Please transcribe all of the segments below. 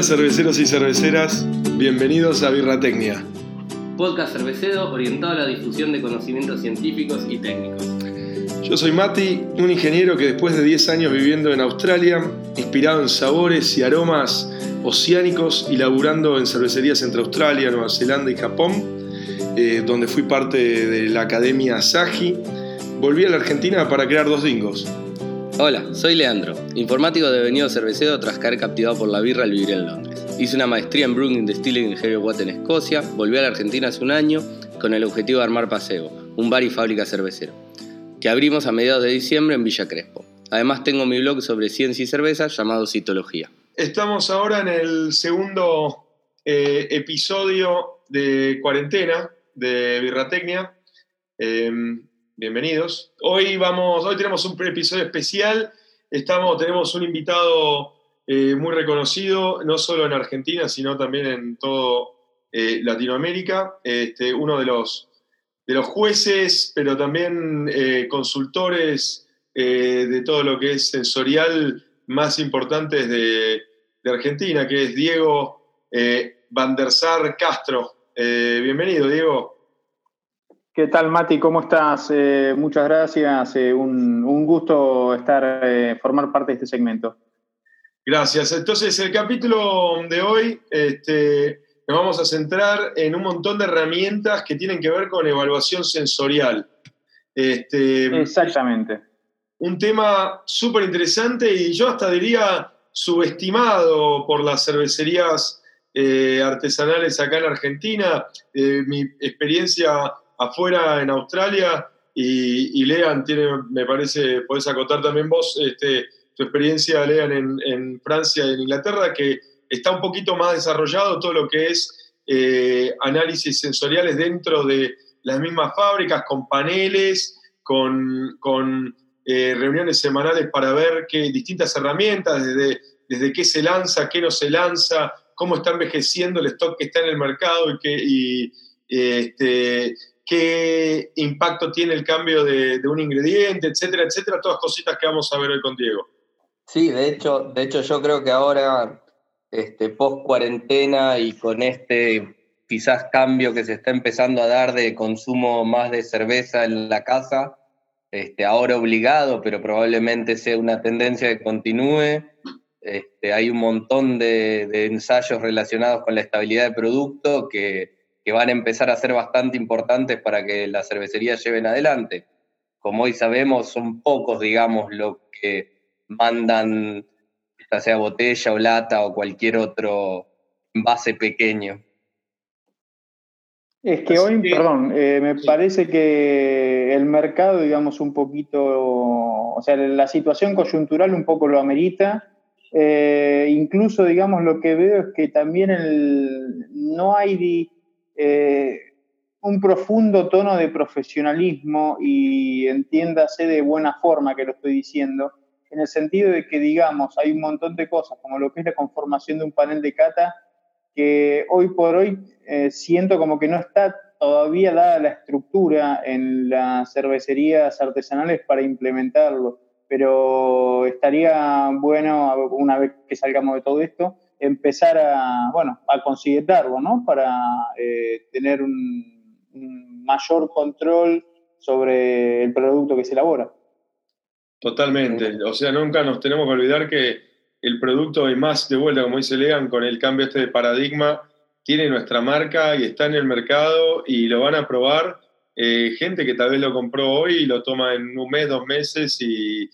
Hola cerveceros y cerveceras, bienvenidos a Birratecnia. Podcast cervecero orientado a la difusión de conocimientos científicos y técnicos. Yo soy Mati, un ingeniero que después de 10 años viviendo en Australia, inspirado en sabores y aromas oceánicos y laburando en cervecerías entre Australia, Nueva Zelanda y Japón, eh, donde fui parte de la Academia Saji, volví a la Argentina para crear dos dingos. Hola, soy Leandro, informático devenido cervecero tras caer captivado por la birra al vivir en Londres. Hice una maestría en Brewing Distilling en Heavy Water en Escocia, volví a la Argentina hace un año con el objetivo de armar Paseo, un bar y fábrica cervecero, que abrimos a mediados de diciembre en Villa Crespo. Además tengo mi blog sobre ciencia y cerveza llamado Citología. Estamos ahora en el segundo eh, episodio de cuarentena de Birratecnia. Em, bienvenidos. Hoy vamos, hoy tenemos un episodio especial. Estamos, tenemos un invitado eh, muy reconocido, no solo en Argentina, sino también en todo eh, Latinoamérica. Este, uno de los, de los jueces, pero también eh, consultores de todo lo que es sensorial más importantes de, Argentina, que es Diego Van Castro. bienvenido, Diego. ¿Qué tal, Mati? ¿Cómo estás? Eh, muchas gracias. Eh, un, gusto estar, eh, formar parte de este segmento. Gracias. Entonces, el capítulo de hoy este, nos vamos a centrar en un montón de herramientas que tienen que ver con evaluación sensorial. Este, Exactamente. Un tema súper interesante y yo hasta diría subestimado por las cervecerías artesanales acá en Argentina. mi experiencia afuera en Australia y, Lean tiene, me parece, podés acotar también vos este, tu experiencia, Lean, en, Francia y en Inglaterra, que está un poquito más desarrollado todo lo que es eh, análisis sensoriales dentro de las mismas fábricas, con paneles, con, eh, reuniones semanales para ver qué distintas herramientas, desde, desde qué se lanza, qué no se lanza, cómo está envejeciendo el stock que está en el mercado y, que, y qué impacto tiene el cambio de, un ingrediente, etcétera, etcétera, todas cositas que vamos a ver hoy con Diego. Sí, de hecho, de hecho yo creo que ahora, este, post cuarentena y con este quizás cambio que se está empezando a dar de consumo más de cerveza en la casa, este, ahora obligado, pero probablemente sea una tendencia que continúe. Este, hay un montón de, de ensayos relacionados con la estabilidad de producto que, que van a empezar a ser bastante importantes para que las cervecerías lleven adelante. Como hoy sabemos, son pocos, digamos, los que mandan, ya sea botella o lata o cualquier otro envase pequeño. Es que hoy, perdón, eh, me parece que el mercado, digamos, un poquito, o sea, la situación coyuntural un poco lo amerita. Eh, incluso, digamos, lo que veo es que también el, no hay eh, un profundo tono de profesionalismo y entiéndase de buena forma que lo estoy diciendo, en el sentido de que, digamos, hay un montón de cosas, como lo que es la conformación de un panel de cata, que hoy por hoy eh, siento como que no está todavía dada la estructura en las cervecerías artesanales para implementarlo, pero estaría bueno, una vez que salgamos de todo esto, empezar a, bueno, a ¿no? Para eh, tener un, mayor control sobre el producto que se elabora. Totalmente. O sea, nunca nos tenemos que olvidar que el producto, y más de vuelta, como dice Lean, con el cambio este de paradigma, tiene nuestra marca y está en el mercado y lo van a probar eh, gente que tal vez lo compró hoy y lo toma en un mes, dos meses y,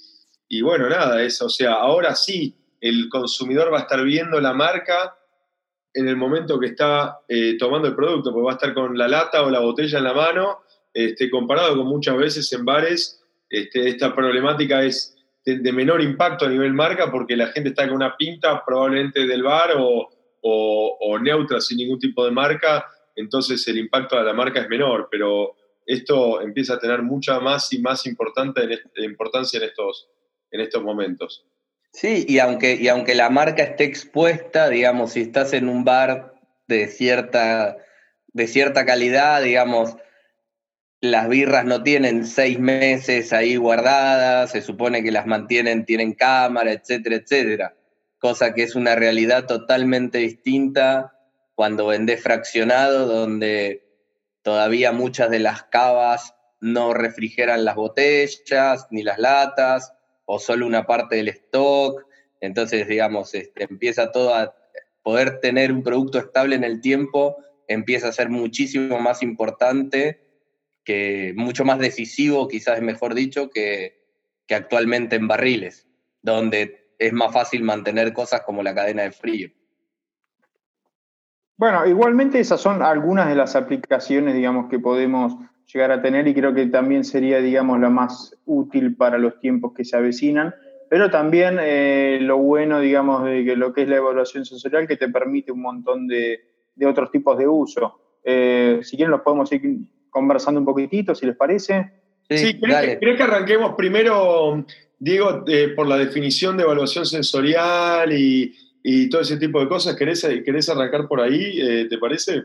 y bueno, nada, eso. O sea, ahora sí el consumidor va a estar viendo la marca en el momento que está eh, tomando el producto, porque va a estar con la lata o la botella en la mano, este, comparado con muchas veces en bares, este, esta problemática es de, menor impacto a nivel marca porque la gente está con una pinta probablemente del bar o, neutra sin ningún tipo de marca, entonces el impacto de la marca es menor, pero esto empieza a tener mucha más y más importante importancia en estos, en estos momentos. Sí, y aunque, y aunque la marca esté expuesta, digamos, si estás en un bar de cierta, de cierta calidad, digamos, las birras no tienen seis meses ahí guardadas, se supone que las mantienen, tienen cámara, etcétera, etcétera. cosa que es una realidad totalmente distinta cuando vendés fraccionado, donde todavía muchas de las cavas no refrigeran las botellas ni las latas, o solo una parte del stock. Entonces, digamos, este, empieza todo a poder tener un producto estable en el tiempo, empieza a ser muchísimo más importante, que mucho más decisivo, quizás mejor dicho, que, que actualmente en barriles, donde es más fácil mantener cosas como la cadena de frío. Bueno, igualmente esas son algunas de las aplicaciones, digamos, que podemos llegar a tener y creo que también sería, digamos, la más útil para los tiempos que se avecinan, pero también eh, lo bueno, digamos, de que lo que es la evaluación sensorial que te permite un montón de, otros tipos de uso. Eh, si quieren, los podemos ir conversando un poquitito, si les parece. Sí, ¿crees, que, arranquemos primero, Diego, eh, por la definición de evaluación sensorial y, todo ese tipo de cosas? ¿Querés, querés arrancar por ahí, te parece?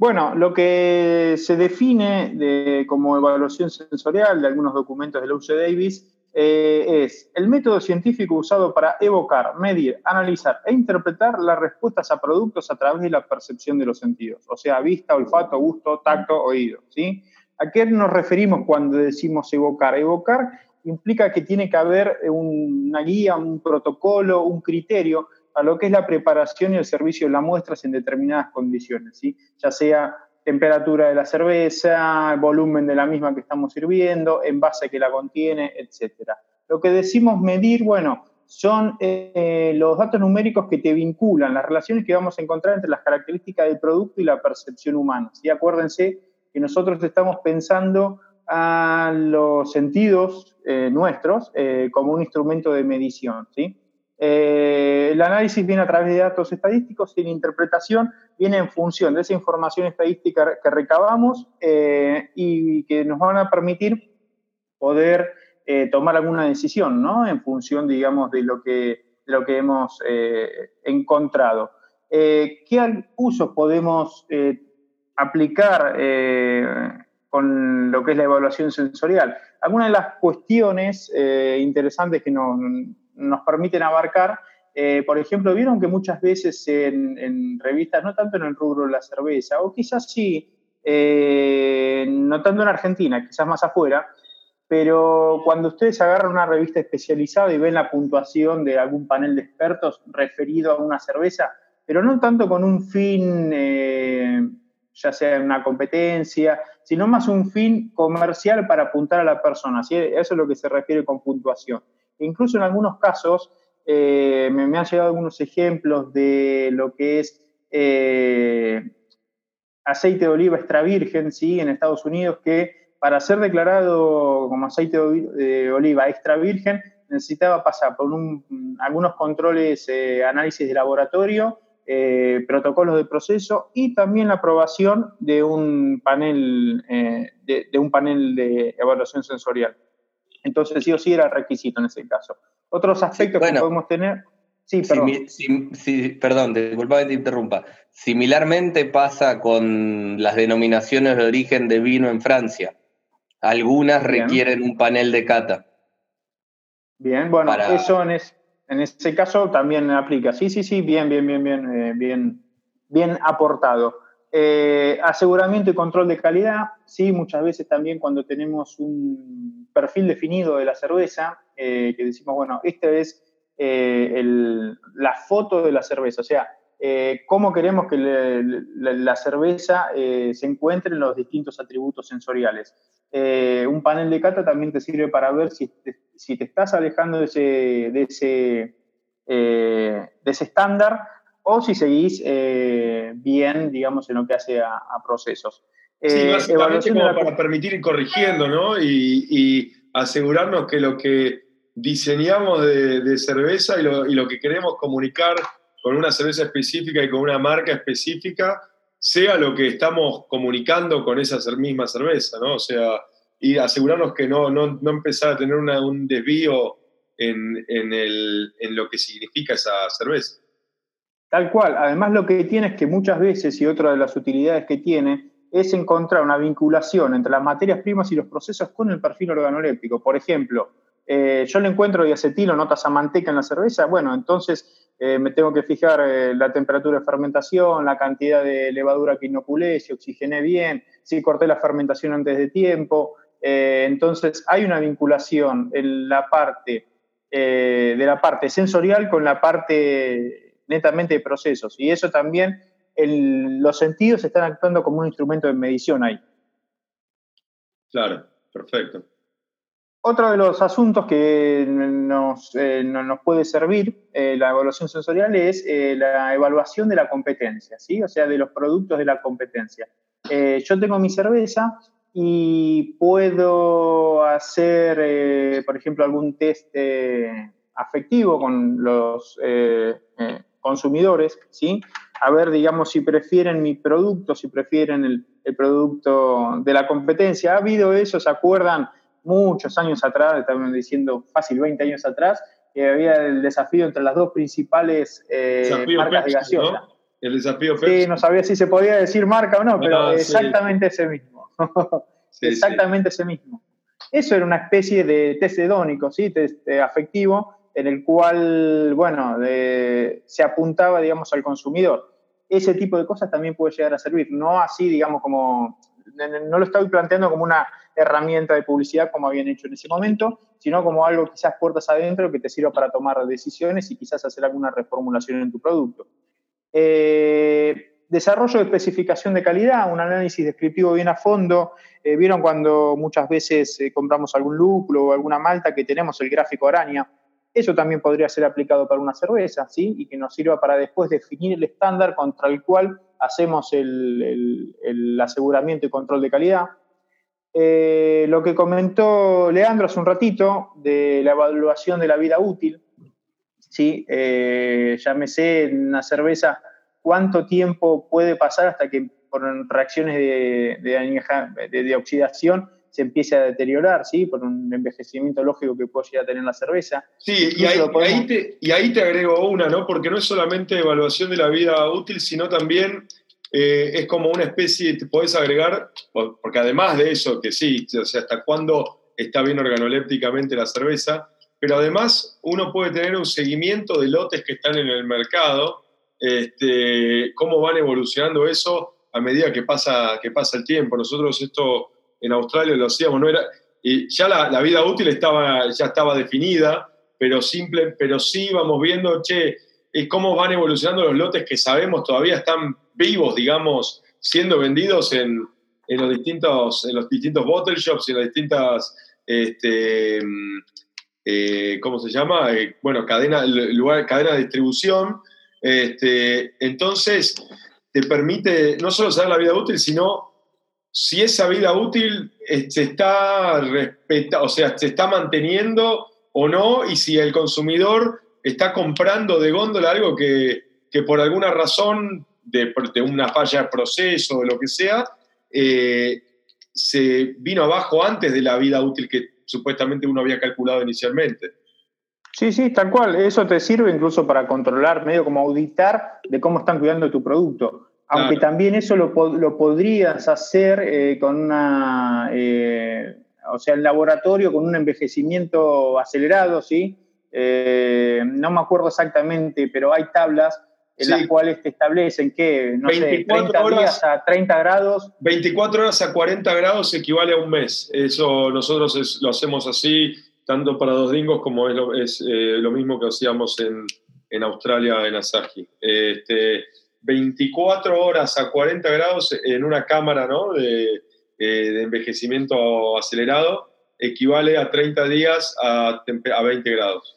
Bueno, lo que se define como evaluación sensorial de algunos documentos de la UC Davis eh, es el método científico usado para evocar, medir, analizar e interpretar las respuestas a productos a través de la percepción de los sentidos, o sea, vista, olfato, gusto, tacto, oído. ¿sí? ¿A qué nos referimos cuando decimos evocar? Evocar implica que tiene que haber una guía, un protocolo, un criterio a lo que es la preparación y el servicio de las muestras en determinadas condiciones, ¿sí? ya sea temperatura de la cerveza, volumen de la misma que estamos sirviendo, envase que la contiene, etc. Lo que decimos medir, bueno, son eh, los datos numéricos que te vinculan, las relaciones que vamos a encontrar entre las características del producto y la percepción humana. ¿sí? Acuérdense que nosotros estamos pensando a los sentidos eh, nuestros eh, como un instrumento de medición. ¿sí? Eh, el análisis viene a través de datos estadísticos y la interpretación viene en función de esa información estadística que recabamos eh, y que nos van a permitir poder eh, tomar alguna decisión, ¿no? En función, digamos, de lo que, de lo que hemos encontrado. ¿Qué usos podemos aplicar con lo que es la evaluación sensorial? Algunas de las cuestiones interesantes que nos nos permiten abarcar. Eh, por ejemplo, vieron que muchas veces en, revistas, no tanto en el rubro de la cerveza, o quizás sí, eh, no tanto en Argentina, quizás más afuera, pero cuando ustedes agarran una revista especializada y ven la puntuación de algún panel de expertos referido a una cerveza, pero no tanto con un fin, eh, ya sea en una competencia, sino más un fin comercial para apuntar a la persona. Eso es lo que se refiere con puntuación. Incluso en algunos casos eh, me, han llegado algunos ejemplos de lo que es eh, aceite de oliva extra virgen, ¿sí? En Estados Unidos, que para ser declarado como aceite de oliva extra virgen necesitaba pasar por algunos controles, eh, análisis de laboratorio, protocolos de proceso y también la aprobación de un panel, de un panel de evaluación sensorial. Entonces, sí o sí era requisito en ese caso. Otros aspectos que podemos tener. Sí, perdón. perdón, disculpa que te interrumpa. Similarmente pasa con las denominaciones de origen de vino en Francia. Algunas requieren un panel de cata. Bien, bueno, eso en, en, ese caso también aplica. Sí, sí, sí, bien, bien, bien, bien, eh, bien, bien aportado. Eh, aseguramiento y control de calidad, sí, muchas veces también cuando tenemos un perfil definido de la cerveza, eh, que decimos, bueno, esta es eh, la foto de la cerveza, o sea, cómo queremos que la cerveza se encuentre en los distintos atributos sensoriales. un panel de cata también te sirve para ver si te, si te estás alejando de ese, de ese, de ese estándar o si seguís eh, bien, digamos, en lo que hace a, procesos. Sí, eh, básicamente como para permitir ir corrigiendo, ¿no? Y, asegurarnos que lo que diseñamos de, cerveza y lo, que queremos comunicar con una cerveza específica y con una marca específica sea lo que estamos comunicando con esa misma cerveza, ¿no? O sea, y asegurarnos que no, no, empezar a tener un desvío en, en lo que significa esa cerveza. Tal cual. Además, lo que tiene es que muchas veces, y otra de las utilidades que tiene, es encontrar una vinculación entre las materias primas y los procesos con el perfil organoléptico. Por ejemplo, eh, yo le encuentro diacetilo, notas a manteca en la cerveza, bueno, entonces eh, me tengo que fijar eh, la temperatura de fermentación, la cantidad de levadura que inoculé, si oxigené bien, si corté la fermentación antes de tiempo. entonces hay una vinculación en la parte de la parte sensorial con la parte netamente de procesos. Y eso también, los sentidos están actuando como un instrumento de medición ahí. Claro, perfecto. Otro de los asuntos que nos, eh, nos puede servir eh, la evaluación sensorial es eh, la evaluación de la competencia, ¿sí? o sea, de los productos de la competencia. yo tengo mi cerveza y puedo hacer, por ejemplo, algún test afectivo con los consumidores, ¿sí? A ver, digamos, si prefieren mi producto, si prefieren el, el producto de la competencia. ¿Ha habido eso? ¿Se acuerdan? muchos años atrás, estaban diciendo fácil 20 años atrás, que había el desafío entre las dos principales eh, marcas de gaseosa. El desafío Pepsi. Sí, no sabía si se podía decir marca o no, pero ah, exactamente ese mismo. exactamente ese mismo. Eso era una especie de test hedónico, ¿sí? test eh, afectivo, en el cual, bueno, se apuntaba, digamos, al consumidor. Ese tipo de cosas también puede llegar a servir, no así, digamos, como no lo estoy planteando como una herramienta de publicidad como habían hecho en ese momento, sino como algo quizás puertas adentro que te sirva para tomar decisiones y quizás hacer alguna reformulación en tu producto. Eh, desarrollo de especificación de calidad, un análisis descriptivo bien a fondo. Eh, Vieron cuando muchas veces eh, compramos algún lúpulo o alguna malta que tenemos el gráfico araña. Eso también podría ser aplicado para una cerveza, ¿sí? Y que nos sirva para después definir el estándar contra el cual hacemos el, aseguramiento y control de calidad. Eh, lo que comentó Leandro hace un ratito de la evaluación de la vida útil, ¿sí? Eh, llámese en una cerveza cuánto tiempo puede pasar hasta que por reacciones de oxidación se empiece a deteriorar, ¿sí? Por un envejecimiento lógico que puede llegar a tener la cerveza. Sí, y ahí, te, y ahí, te, agrego una, ¿no? Porque no es solamente evaluación de la vida útil, sino también eh, es como una especie, te podés agregar, porque además de eso, que sí, o sea, hasta cuándo está bien organolépticamente la cerveza, pero además uno puede tener un seguimiento de lotes que están en el mercado, este, cómo van evolucionando eso a medida que pasa, que pasa el tiempo. Nosotros esto en Australia lo hacíamos, no era, y ya la, vida útil estaba, ya estaba definida, pero, simple, pero sí vamos viendo, che, cómo van evolucionando los lotes que sabemos todavía están vivos, digamos, siendo vendidos en, los, distintos, en los distintos bottle shops en las distintas, este, eh, ¿cómo se llama? Eh, bueno, cadena, lugar, cadena de distribución. Este, entonces, te permite no solo saber la vida útil, sino si esa vida útil eh, se está respeta, o sea, se está manteniendo o no, y si el consumidor está comprando de góndola algo que, por alguna razón, de, una falla de proceso o lo que sea, eh, se vino abajo antes de la vida útil que supuestamente uno había calculado inicialmente. Sí, sí, tal cual. Eso te sirve incluso para controlar, medio como auditar de cómo están cuidando tu producto. Aunque también eso lo, podrías hacer eh, con una, eh, o sea, en laboratorio con un envejecimiento acelerado, ¿sí? Eh, no me acuerdo exactamente, pero hay tablas en las cuales te establecen que, no sé, 30 días a 30 grados. 24 horas a 40 grados equivale a un mes. Eso nosotros lo hacemos así, tanto para dos dingos como es lo, es, lo mismo que hacíamos en, en Australia, en Asahi. Este, 24 horas a 40 grados en una cámara eh, de, envejecimiento acelerado equivale a 30 días a, a 20 grados.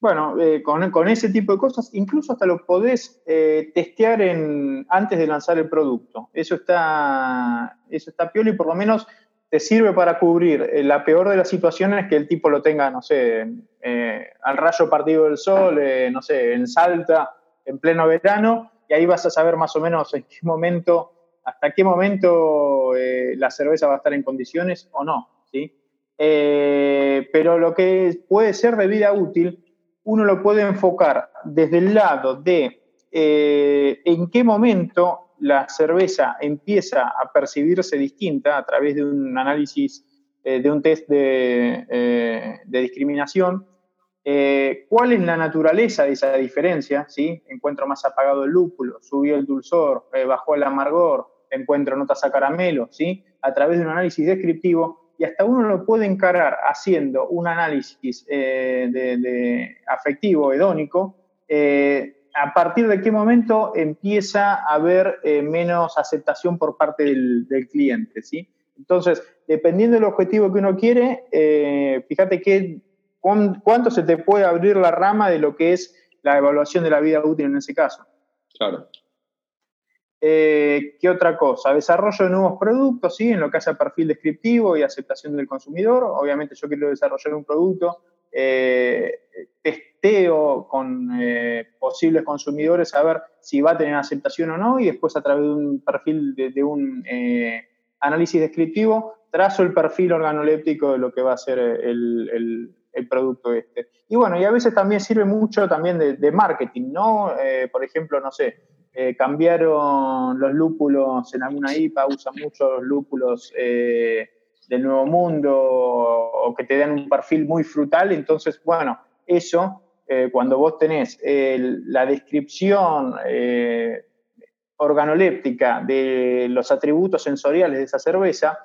Bueno, eh, con, ese tipo de cosas, incluso hasta lo podés eh, testear en, antes de lanzar el producto. Eso está, eso está piola y por lo menos te sirve para cubrir la peor de las situaciones que el tipo lo tenga, no sé, al rayo partido del sol, no sé, en Salta, en pleno verano, y ahí vas a saber más o menos hasta qué momento eh, la cerveza va a estar en condiciones o no, ¿sí? Eh, pero lo que puede ser de vida útil, uno lo puede enfocar desde el lado de eh, en qué momento la cerveza empieza a percibirse distinta a través de un análisis de un test de, discriminación. ¿Cuál es la naturaleza de esa diferencia? ¿sí? Encuentro más apagado el lúpulo, subió el dulzor, bajó el amargor, encuentro notas a caramelo, ¿sí? a través de un análisis descriptivo y hasta uno lo puede encarar haciendo un análisis eh, de, afectivo, hedónico, eh, a partir de qué momento empieza a haber eh, menos aceptación por parte del, cliente. ¿sí? Entonces, dependiendo del objetivo que uno quiere, fíjate que, cuánto se te puede abrir la rama de lo que es la evaluación de la vida útil en ese caso. Claro. Eh, ¿Qué otra cosa? Desarrollo de nuevos productos, ¿sí? En lo que hace perfil descriptivo y aceptación del consumidor. Obviamente yo quiero desarrollar un producto, eh, testeo con eh, posibles consumidores a ver si va a tener aceptación o no y después a través de un perfil, de, un análisis descriptivo, trazo el perfil organoléptico de lo que va a ser el, producto este. Y bueno, y a veces también sirve mucho también de, marketing, ¿no? por ejemplo, no sé, eh, cambiaron los lúpulos en alguna IPA, usan mucho los lúpulos eh, del Nuevo Mundo o, que te dan un perfil muy frutal. Entonces, bueno, eso, eh, cuando vos tenés la descripción organoléptica de los atributos sensoriales de esa cerveza,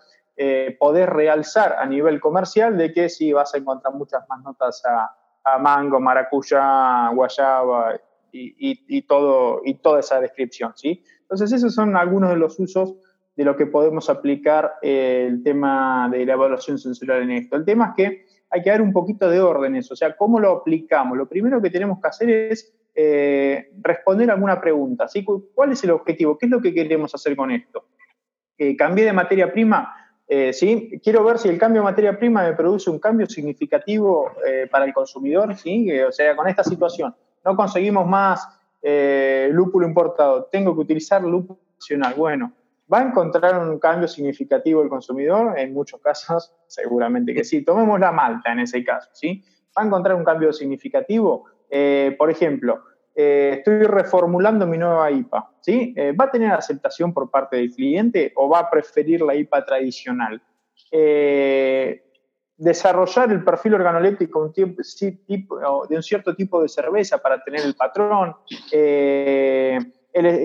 podés realzar a nivel comercial de que sí vas a encontrar muchas más notas a, mango, maracuyá, guayaba, y, todo, y toda esa descripción. ¿sí? Entonces, esos son algunos de los usos de lo que podemos aplicar eh, el tema de la evaluación sensorial en esto. El tema es que hay que dar un poquito de orden eso, o sea, ¿cómo lo aplicamos? Lo primero que tenemos que hacer es eh, responder alguna pregunta, ¿sí? ¿Cuál es el objetivo? ¿Qué es lo que queremos hacer con esto? Eh, ¿Cambié de materia prima? ¿Sí? Quiero ver si el cambio de materia prima me produce un cambio significativo para el consumidor, ¿sí? o sea, con esta situación no conseguimos más eh, lúpulo importado, tengo que utilizar lúpulo nacional. Bueno, ¿va a encontrar un cambio significativo el consumidor? En muchos casos, seguramente que sí. Tomemos la malta en ese caso, ¿sí? ¿Va a encontrar un cambio significativo? Eh, por ejemplo, eh, estoy reformulando mi nueva IPA, ¿sí? ¿Va a tener aceptación por parte del cliente o va a preferir la IPA tradicional? desarrollar el perfil organoléptico de un cierto tipo de cerveza para tener el patrón. Eh,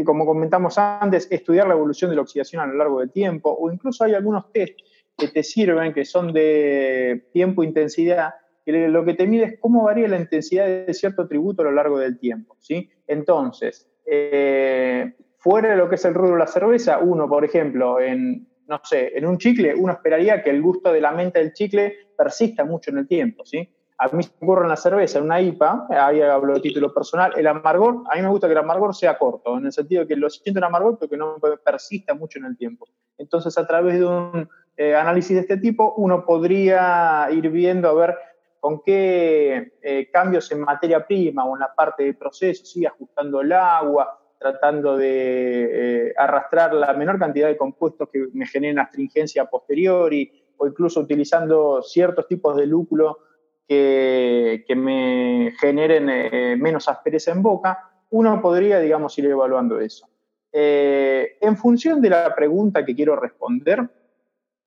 como comentamos antes, estudiar la evolución de la oxidación a lo largo del tiempo, o incluso hay algunos test que te sirven, que son de tiempo-intensidad, lo que te mide es cómo varía la intensidad de cierto atributo a lo largo del tiempo. ¿sí? Entonces, eh, fuera de lo que es el rubro de la cerveza, uno, por ejemplo, en no sé, en un chicle uno esperaría que el gusto de la menta del chicle persista mucho en el tiempo, ¿sí? A mí se me ocurre en la cerveza, en una IPA, ahí hablo de título personal, el amargor, a mí me gusta que el amargor sea corto, en el sentido de que lo siento en amargor, pero que no persista mucho en el tiempo. Entonces, a través de un eh, análisis de este tipo, uno podría ir viendo a ver con qué eh, cambios en materia prima o en la parte de proceso, ¿sí? ajustando el agua, tratando de eh, arrastrar la menor cantidad de compuestos que me generen astringencia posteriori o incluso utilizando ciertos tipos de lúpulo que, me generen eh, menos aspereza en boca, uno podría, digamos, ir evaluando eso. En función de la pregunta que quiero responder,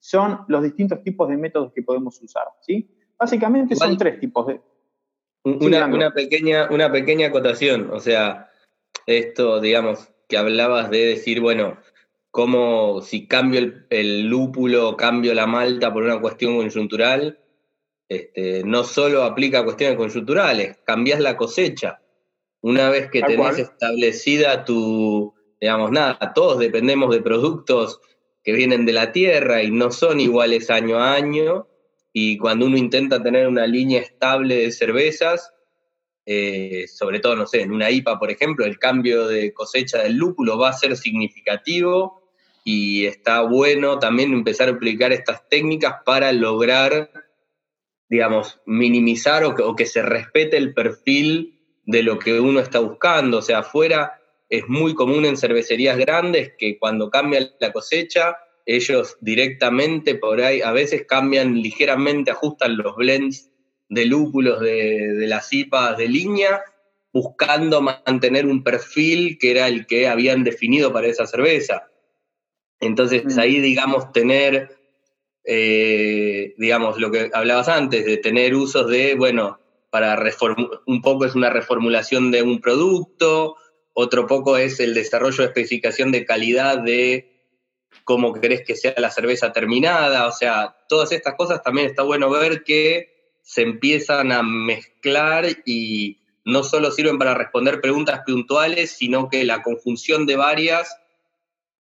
son los distintos tipos de métodos que podemos usar. ¿sí? Básicamente son tres tipos de... Una, una, pequeña, una pequeña acotación, o sea, esto, digamos, que hablabas de decir, bueno, cómo si cambio el, lúpulo, cambio la malta por una cuestión coyuntural, este, no solo aplica a cuestiones coyunturales, cambias la cosecha. Una vez que tenés establecida tu, digamos, nada, todos dependemos de productos que vienen de la tierra y no son iguales año a año, y cuando uno intenta tener una línea estable de cervezas, eh, sobre todo, no sé, en una IPA, por ejemplo, el cambio de cosecha del lúpulo va a ser significativo y está bueno también empezar a aplicar estas técnicas para lograr, digamos, minimizar o que, se respete el perfil de lo que uno está buscando. O sea, afuera es muy común en cervecerías grandes que cuando cambia la cosecha, ellos directamente por ahí a veces cambian ligeramente, ajustan los blends de lúpulos de, las IPAs de línea, buscando mantener un perfil que era el que habían definido para esa cerveza. Entonces mm. ahí, digamos, tener eh, digamos, lo que hablabas antes, de tener usos de, bueno, para un poco es una reformulación de un producto, otro poco es el desarrollo de especificación de calidad de cómo querés que sea la cerveza terminada, o sea, todas estas cosas también está bueno ver que se empiezan a mezclar y no solo sirven para responder preguntas puntuales, sino que la conjunción de varias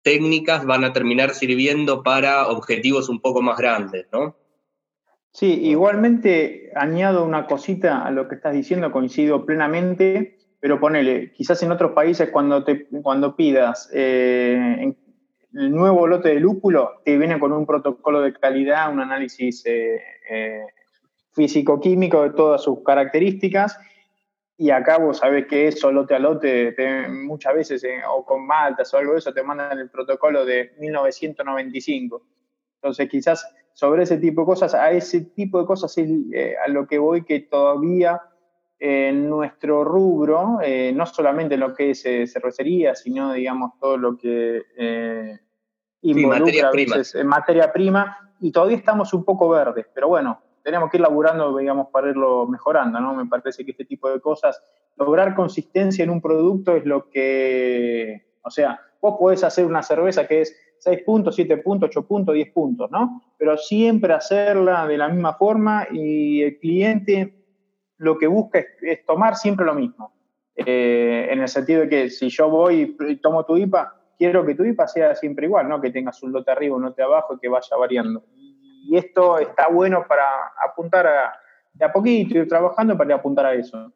técnicas van a terminar sirviendo para objetivos un poco más grandes, ¿no? Sí, igualmente añado una cosita a lo que estás diciendo, coincido plenamente, pero ponele, quizás en otros países cuando, te, cuando pidas eh, el nuevo lote de lúpulo, te viene con un protocolo de calidad, un análisis eh, eh, físico-químico de todas sus características, y acá vos sabés que eso, lote a lote, muchas veces, o con maltas o algo de eso, te mandan el protocolo de 1995. Entonces, quizás sobre ese tipo de cosas, a ese tipo de cosas a lo que voy que todavía en nuestro rubro, eh, no solamente lo que es eh, cervecería, sino, digamos, todo lo que eh, involucra materia, prima. materia prima, y todavía estamos un poco verdes, pero bueno, tenemos que ir laburando, digamos, para irlo mejorando, ¿no? Me parece que este tipo de cosas, lograr consistencia en un producto es lo que, o sea, vos podés hacer una cerveza que es 6 puntos, 7 puntos, 8 puntos, 10 puntos, ¿no? Pero siempre hacerla de la misma forma y el cliente lo que busca es, tomar siempre lo mismo. Eh, en el sentido de que si yo voy y tomo tu IPA, quiero que tu IPA sea siempre igual, ¿no? Que tengas un lote arriba, un lote abajo y que vaya variando. Y esto está bueno para apuntar a, de a poquito, ir trabajando para apuntar a eso.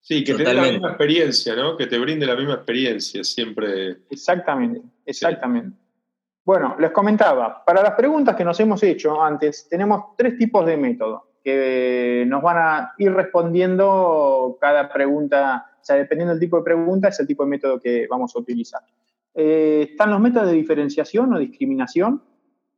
Sí, que te dé la misma experiencia, ¿no? Que te brinde la misma experiencia siempre. Exactamente, exactamente. Bueno, les comentaba, para las preguntas que nos hemos hecho antes, tenemos tres tipos de método que nos van a ir respondiendo cada pregunta, o sea, dependiendo del tipo de pregunta, es el tipo de método que vamos a utilizar. Eh, están los métodos de diferenciación o discriminación,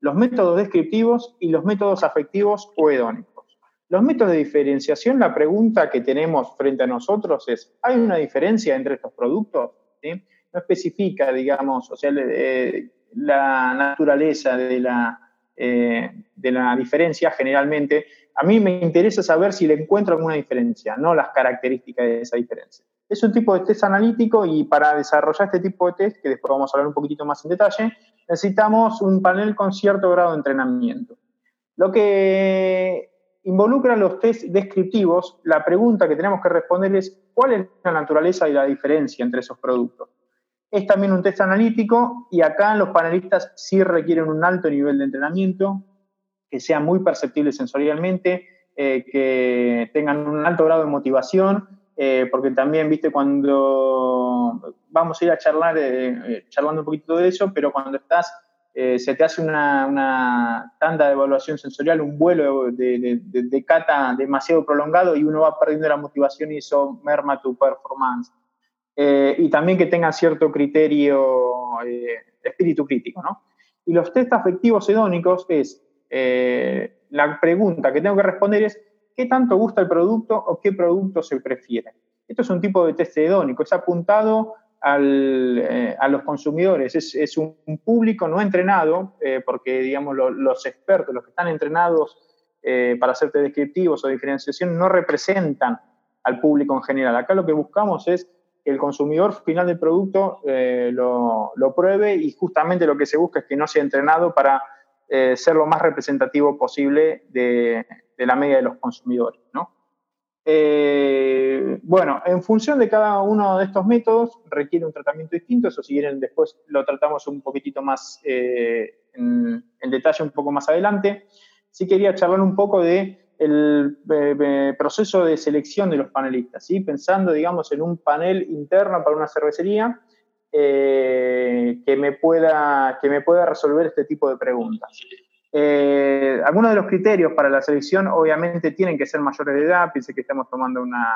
los métodos descriptivos y los métodos afectivos o hedónicos. Los métodos de diferenciación, la pregunta que tenemos frente a nosotros es, ¿hay una diferencia entre estos productos? No especifica, digamos, o sea, eh, la naturaleza de la, eh, de la diferencia generalmente, a mí me interesa saber si le encuentro alguna diferencia, no las características de esa diferencia. Es un tipo de test analítico y para desarrollar este tipo de test, que después vamos a hablar un poquitito más en detalle, necesitamos un panel con cierto grado de entrenamiento. Lo que involucra los test descriptivos, la pregunta que tenemos que responder es cuál es la naturaleza y la diferencia entre esos productos. Es también un test analítico y acá los panelistas sí requieren un alto nivel de entrenamiento, que sean muy perceptibles sensorialmente, eh, que tengan un alto grado de motivación, eh, porque también, viste, cuando vamos a ir a charlar, eh, charlando un poquito de eso, pero cuando estás, se te hace una, tanda de evaluación sensorial, un vuelo de, de, cata demasiado prolongado y uno va perdiendo la motivación y eso merma tu performance. y también que tengan cierto criterio, espíritu crítico, ¿no? Y los test afectivos hedónicos es eh, la pregunta que tengo que responder es, ¿qué tanto gusta el producto o qué producto se prefiere? Esto es un tipo de test hedónico, es apuntado eh, a los consumidores, es, un, público no entrenado, eh, porque digamos los expertos, los que están entrenados para hacerte descriptivos o diferenciación, no representan al público en general. Acá lo que buscamos es que el consumidor final del producto lo, lo, pruebe y justamente lo que se busca es que no sea entrenado para eh, ser lo más representativo posible de, la media de los consumidores. Eh, bueno, en función de cada uno de estos métodos requiere un tratamiento distinto, eso si quieren después lo tratamos un poquitito más eh, en, detalle un poco más adelante. Sí quería charlar un poco de el proceso de selección de los panelistas, ¿sí? pensando, digamos, en un panel interno para una cervecería eh, que, me pueda, que me pueda resolver este tipo de preguntas. Eh, algunos de los criterios para la selección obviamente tienen que ser mayores de edad, piense que estamos tomando una,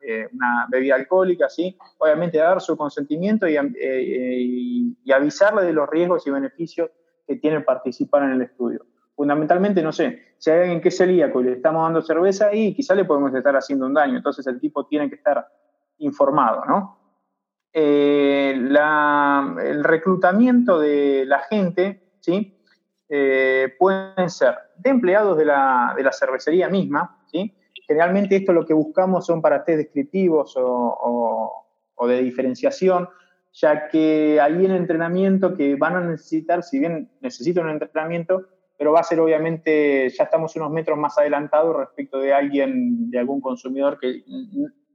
eh, una bebida alcohólica, ¿sí? obviamente dar su consentimiento y, y, avisarle de los riesgos y beneficios que tienen participar en el estudio. Fundamentalmente, no sé, si hay alguien que es celíaco y le estamos dando cerveza y quizá le podemos estar haciendo un daño, entonces el tipo tiene que estar informado, ¿no? Eh, el reclutamiento de la gente, ¿sí? pueden ser de empleados de la, de la cervecería misma, ¿sí? Generalmente esto lo que buscamos son para test descriptivos o, o de diferenciación, ya que ahí en entrenamiento que van a necesitar, si bien necesitan un entrenamiento, pero va a ser obviamente, ya estamos unos metros más adelantados respecto de alguien, de algún consumidor que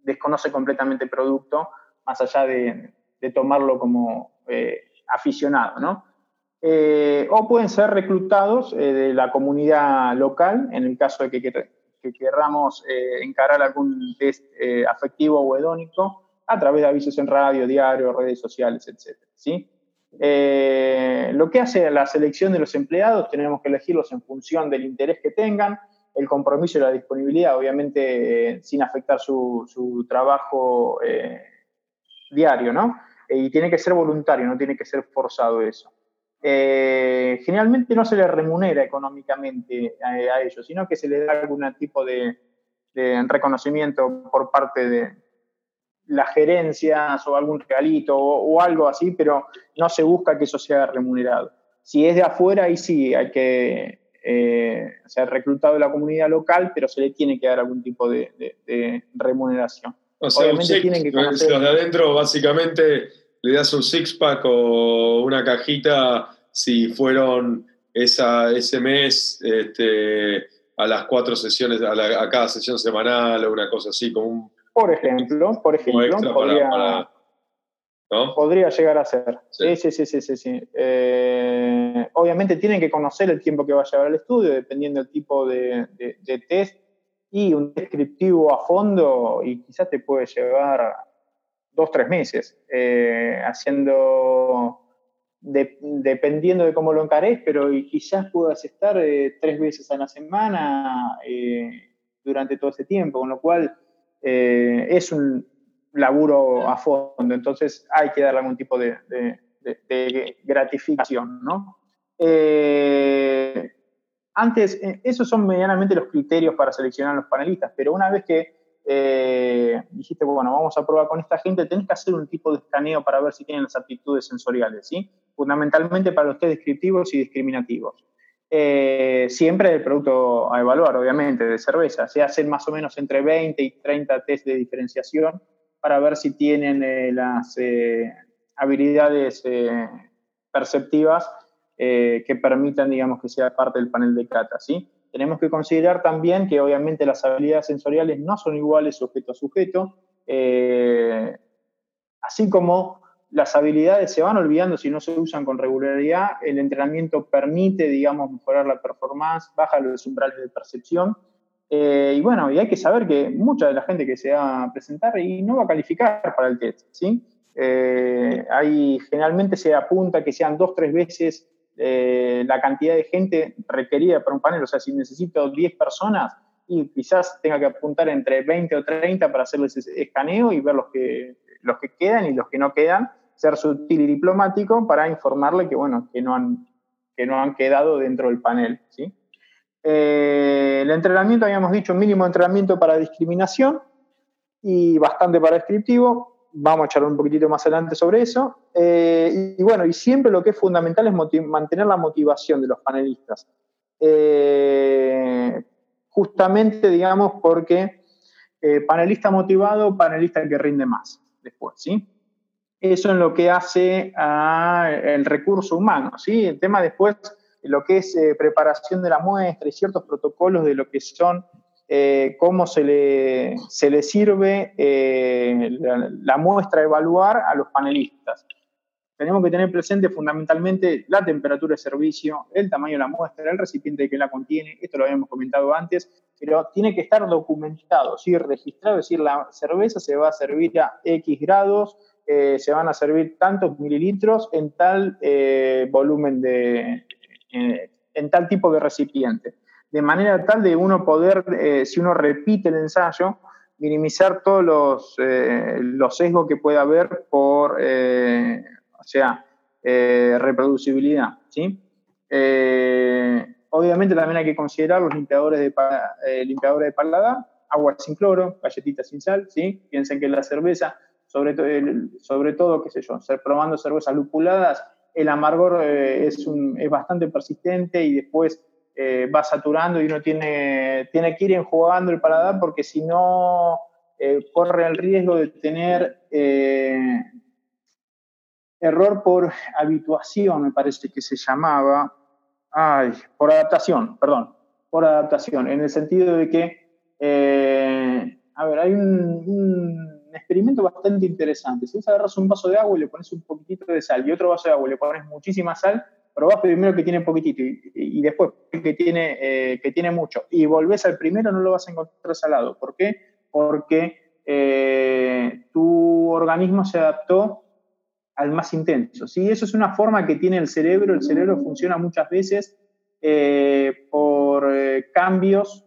desconoce completamente el producto, más allá de, tomarlo como eh, aficionado, ¿no? Eh, o pueden ser reclutados eh, de la comunidad local, en el caso de que, que querramos encarar algún test afectivo o hedónico, a través de avisos en radio, diario, redes sociales, etc. ¿sí? Eh, lo que hace la selección de los empleados, tenemos que elegirlos en función del interés que tengan, el compromiso y la disponibilidad, obviamente eh, sin afectar su, trabajo eh, diario, ¿no? y tiene que ser voluntario, no tiene que ser forzado eso. generalmente no se les remunera económicamente a, ellos, sino que se les da algún tipo de reconocimiento por parte de, las gerencias o algún regalito o, algo así, pero no se busca que eso sea remunerado. Si es de afuera, ahí sí hay que eh, ser reclutado de la comunidad local, pero se le tiene que dar algún tipo de, remuneración. O sea, Obviamente tienen que conocer... los de adentro básicamente le das un six-pack o una cajita si fueron esa, ese mes este, a las cuatro sesiones, a, a cada sesión semanal o una cosa así, como un por ejemplo, por ejemplo, podría, llegar a ser. Sí, sí, sí, sí, sí. Eh, obviamente tienen que conocer el tiempo que va a llevar el estudio, dependiendo del tipo de, test, y un descriptivo a fondo, y quizás te puede llevar dos, tres meses, eh, haciendo, dependiendo de cómo lo encares, pero quizás puedas estar eh, tres veces a la semana durante todo ese tiempo, con lo cual eh, es un laburo a fondo, entonces hay que darle algún tipo de, gratificación, ¿no? Eh, antes, eh, esos son medianamente los criterios para seleccionar a los panelistas, pero una vez que dijiste, bueno, vamos a probar con esta gente, tenés que hacer un tipo de escaneo para ver si tienen las aptitudes sensoriales, ¿sí? Fundamentalmente para los test descriptivos y discriminativos. Eh, siempre el producto a evaluar, obviamente, de cerveza. Se hacen más o menos entre 20 y 30 test de diferenciación para ver si tienen eh, las eh, habilidades perceptivas que permitan, digamos, que sea parte del panel de cata. ¿sí? Tenemos que considerar también que, obviamente, las habilidades sensoriales no son iguales sujeto a sujeto, así como las habilidades se van olvidando si no se usan con regularidad, el entrenamiento permite, digamos, mejorar la performance, baja los umbrales de percepción, eh, y bueno, y hay que saber que mucha de la gente que se va a presentar y no va a calificar para el test, ¿sí? Eh, generalmente se apunta que sean dos, tres veces eh, la cantidad de gente requerida para un panel, o sea, si necesito 10 personas, y quizás tenga que apuntar entre 20 o 30 para hacerles ese escaneo y ver los que, los que quedan y los que no quedan, ser sutil y diplomático para informarle que, bueno, que no han, que no han quedado dentro del panel. ¿sí? Eh, el entrenamiento, habíamos dicho, mínimo entrenamiento para discriminación y bastante para descriptivo. Vamos a echar un poquitito más adelante sobre eso. Eh, y, bueno, y siempre lo que es fundamental es mantener la motivación de los panelistas. Eh, justamente, digamos, porque panelista motivado, panelista que rinde más después, ¿sí? Eso en lo que hace al recurso humano, ¿sí? El tema después, lo que es eh, preparación de la muestra y ciertos protocolos de lo que son, eh, cómo se le, se le sirve eh, la, muestra a evaluar a los panelistas. Tenemos que tener presente fundamentalmente la temperatura de servicio, el tamaño de la muestra, el recipiente que la contiene, esto lo habíamos comentado antes, pero tiene que estar documentado, ¿sí? registrado, es decir, la cerveza se va a servir a X grados, eh, se van a servir tantos mililitros en tal eh, volumen de, eh, en tal tipo de recipiente. De manera tal de uno poder, si uno repite el ensayo, minimizar todos los, los sesgos que pueda haber por, o sea, reproducibilidad. ¿sí? obviamente también hay que considerar los limpiadores de, limpiadores de paladar, agua sin cloro, galletitas sin sal, ¿sí? Piensen que la cerveza sobre, sobre todo, qué sé yo, probando cervezas lupuladas, el amargor es, es bastante persistente y después va saturando y uno tiene, tiene que ir enjuagando el paladar porque si no corre el riesgo de tener error por habituación, me parece que se llamaba, ay, por adaptación, perdón, por adaptación, en el sentido de que, eh, a ver, hay un, experimento bastante interesante. Si vos agarras un vaso de agua y le pones un poquitito de sal y otro vaso de agua y le pones muchísima sal, probás primero que tiene poquitito y, después que tiene, eh, que tiene mucho y volvés al primero, no lo vas a encontrar salado. ¿Por qué? Porque eh, tu organismo se adaptó al más intenso. ¿sí? Eso es una forma que tiene el cerebro. El cerebro funciona muchas veces eh, por cambios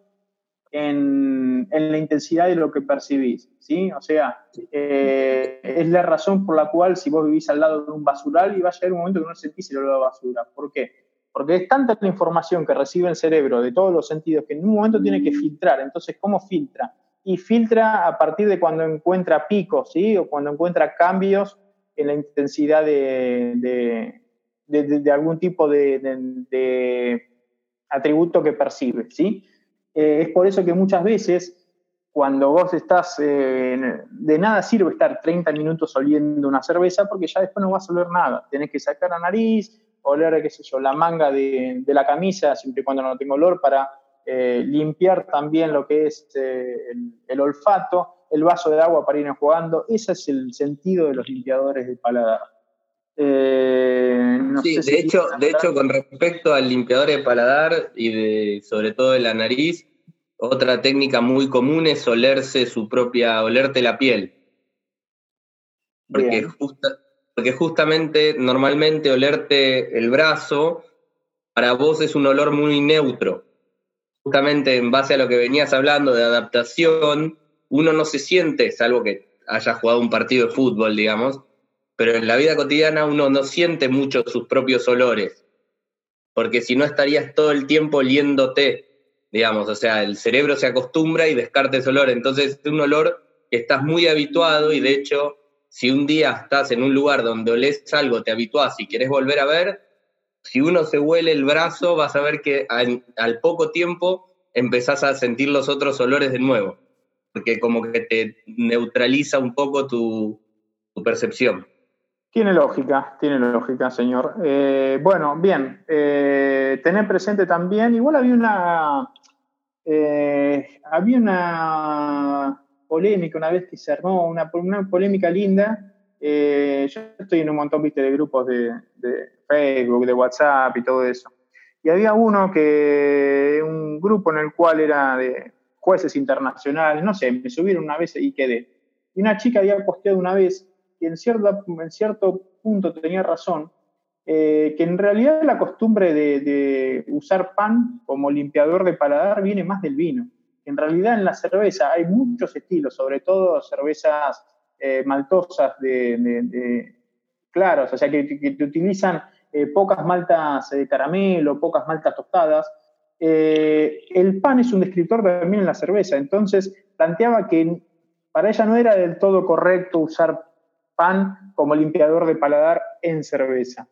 en, la intensidad de lo que percibís. ¿sí? O sea, eh, es la razón por la cual si vos vivís al lado de un basural y va a llegar un momento que no sentís el olor a basura. ¿Por qué? Porque es tanta la información que recibe el cerebro de todos los sentidos que en un momento tiene que filtrar. Entonces, ¿cómo filtra? Y filtra a partir de cuando encuentra picos, ¿sí? O cuando encuentra cambios en la intensidad de, algún tipo de, atributo que percibe. ¿sí? Eh, es por eso que muchas veces cuando vos estás, eh, de nada sirve estar 30 minutos oliendo una cerveza porque ya después no vas a oler nada. Tenés que sacar la nariz, oler, qué sé yo, la manga de, la camisa, siempre y cuando no tenga olor, para eh, limpiar también lo que es el, olfato el vaso de agua para ir enjuagando. Ese es el sentido de los limpiadores de paladar. Eh, sí, de, hecho, de hecho, con respecto al limpiador de paladar y de, sobre todo de la nariz, otra técnica muy común es olerse su propia, olerte la piel. Porque, porque justamente, normalmente, olerte el brazo, para vos es un olor muy neutro. Justamente en base a lo que venías hablando de adaptación, uno no se siente, salvo que haya jugado un partido de fútbol, digamos, pero en la vida cotidiana uno no siente mucho sus propios olores, porque si no estarías todo el tiempo oliéndote, digamos, o sea, el cerebro se acostumbra y descarta ese olor, entonces es un olor que estás muy habituado y de hecho, si un día estás en un lugar donde olés algo, te habituás y querés volver a ver, si uno se huele el brazo, vas a ver que al poco tiempo empezás a sentir los otros olores de nuevo porque como que te neutraliza un poco tu, percepción. Tiene lógica, tiene lógica, señor. Eh, bueno, bien, eh, tener presente también, igual había una, eh, había una polémica una vez que se armó, una, polémica linda. yo estoy en un montón, de grupos de, de, Facebook, de WhatsApp y todo eso. Y había uno que, un grupo en el cual era de jueces internacionales, no sé, me subieron una vez y quedé. Y una chica había posteado una vez, en cierto, en cierto punto tenía razón, eh, que en realidad la costumbre de, usar pan como limpiador de paladar viene más del vino. En realidad en la cerveza hay muchos estilos, sobre todo cervezas eh, maltosas de, claros, o sea, que, utilizan eh, pocas maltas de caramelo, pocas maltas tostadas, eh, el pan es un descriptor también en la cerveza, entonces planteaba que para ella no era del todo correcto usar pan como limpiador de paladar en cerveza.